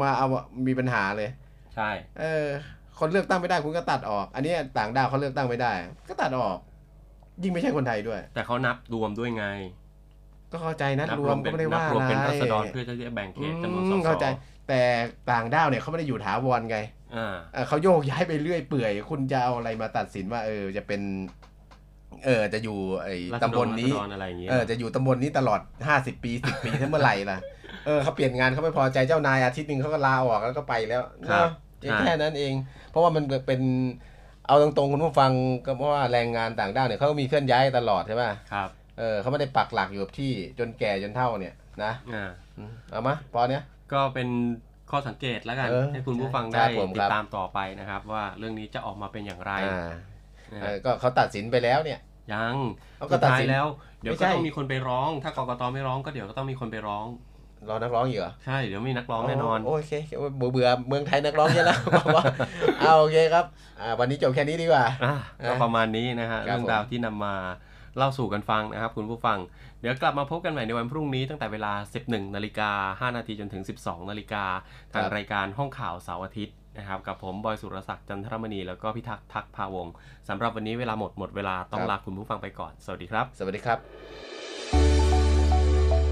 Speaker 2: มาเอามีปัญหาเลย
Speaker 3: ใช่
Speaker 2: เออ คนเลือกตั้งไม่ได้คุณก็ตัดออก อันนี้ต่างด้าวเขาเลือกตั้งไม่ได้ ก็ตัดออก ยิ่งไม่ใช่คนไทยด้วย
Speaker 3: แต่เขานับรวมด้วยไง
Speaker 2: ก็เข้าใจนะ
Speaker 3: นับ
Speaker 2: ร
Speaker 3: ร
Speaker 2: ว
Speaker 3: ว
Speaker 2: ม
Speaker 3: ม
Speaker 2: ก็
Speaker 3: เป็น
Speaker 2: ไม่ได้
Speaker 3: นับ
Speaker 2: ว่าร
Speaker 3: วมเป็น
Speaker 2: อะไร
Speaker 3: ราษฎรเพื่อจะได้แบ่งเขตจำนวนส
Speaker 2: อื
Speaker 3: ส
Speaker 2: มเข้าใจ แต่ต่างด้าวเนี่ยเขาไม่ได้อยู่ถาวรไง
Speaker 3: อ่า
Speaker 2: เอ่อเขาโยกย้ายไปเรื่อยเปื่อย คุณจะเอาอะไรมาตัดสินว่า เออจะเป็น เออจะอยู่ไอ้
Speaker 3: ราษฎร
Speaker 2: ตำบลนี้
Speaker 3: ราษฎรอะไรอย่างเงี้ย
Speaker 2: เออจะอยู่ตำบลนี้ตลอดห้าสิบปีสิบปีถ้าเมื่อไหร่ล่ะเออเขาเปลี่ยนงานเขาไม่พอใจเจ้านายอาทิตย์หนึ่งเขาก็ลาออกแล้วก็ไปแล้ว
Speaker 3: ครับ
Speaker 2: เนาะแค่นั้นเอง เพราะว่ามันเป็น เอาตรงๆคุณผู้ฟังก็เพราะว่าแรงงานต่างด้าวเนี่ยเขาก็มีเคลื่อนย้ายตลอดใช่ป่ะ
Speaker 3: ครับ
Speaker 2: เออเขาไม่ได้ปักหลักอยู่กับที่จนแก่จนเท่าเนี่ยนะ
Speaker 3: อ่า
Speaker 2: อืมเอามาพอเนี้ย
Speaker 3: ก็เป็นข้อสังเกตแล้วกัน
Speaker 2: เออ
Speaker 3: ให้คุณผู้ฟัง
Speaker 2: ครั
Speaker 3: ได้
Speaker 2: บผม
Speaker 3: ติ
Speaker 2: ครั
Speaker 3: ด
Speaker 2: บ
Speaker 3: ตามต่อไปนะครับ ว่าเรื่องนี้จะออกมาเป็นอย่างไร
Speaker 2: อ่า
Speaker 3: นะ
Speaker 2: เอ
Speaker 3: ฮะ
Speaker 2: อก็เขาตัดสินไปแล้วเนี่ย
Speaker 3: ยัง
Speaker 2: เขาก็
Speaker 3: สุด
Speaker 2: ตัด
Speaker 3: ท้าย
Speaker 2: สิน
Speaker 3: แล้ว เดี๋ยว
Speaker 2: ไม่
Speaker 3: ก็
Speaker 2: ใช่
Speaker 3: ต้องมีคนไปร้อง ถ้ากกตไม่ร้องก็เดี๋ยวก็ต้องมีคนไปร้อง
Speaker 2: รอนักร้องอีกเหรอ
Speaker 3: ใช่เดี๋ยวมีนักร้องแน่นอน
Speaker 2: โอเคโอเคเบื่อเบื่อเมืองไทยนักร้องเยอะแล้วบอกว่าเอาโอเคครับอ่าวันนี้จบแค่นี้ดีกว่า
Speaker 3: อะก็ประมาณนี้นะฮะ
Speaker 2: ครับ
Speaker 3: เรื่องราวที่นำมาเล่าสู่กันฟังนะครับคุณผู้ฟัง เดี๋ยวกลับมาพบกันใหม่ในวันพรุ่งนี้ตั้งแต่เวลา 11นาฬิกา5นาทีจนถึง 12นาฬิกาทางรายการห้องข่าวเสาร์อาทิตย์นะครับกับผมบอยสุรศักดิ์จันทรมณีแล้วก็พิทักษ์ทักษ์พาวงศ์สำหรับวันนี้เวลาหมดหมดเวลาต้องลาคุณผู้ฟังไปก่อน สวัสดีครับ
Speaker 2: สวัสดีครับ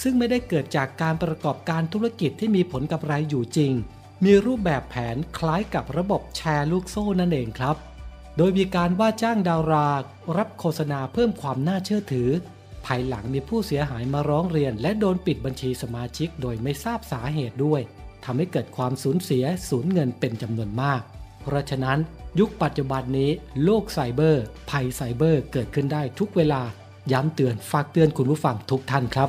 Speaker 6: ซึ่งไม่ได้เกิดจากการประกอบการธุรกิจที่มีผลกับรายอยู่จริง มีรูปแบบแผนคล้ายกับระบบแชร์ลูกโซ่นั่นเองครับ โดยมีการว่าจ้างดารา รับโฆษณาเพิ่มความน่าเชื่อถือ ภายหลังมีผู้เสียหายมาร้องเรียน และโดนปิดบัญชีสมาชิกโดยไม่ทราบสาเหตุด้วยทำให้เกิดความสูญเสียสูญเงินเป็นจำนวนมาก เพราะฉะนั้น ยุคปัจจุบันนี้ โลกไซเบอร์ ภัยไซเบอร์เกิดขึ้นได้ทุกเวลา ย้ำเตือนฝากเตือนคุณผู้ฟังทุกท่านครับ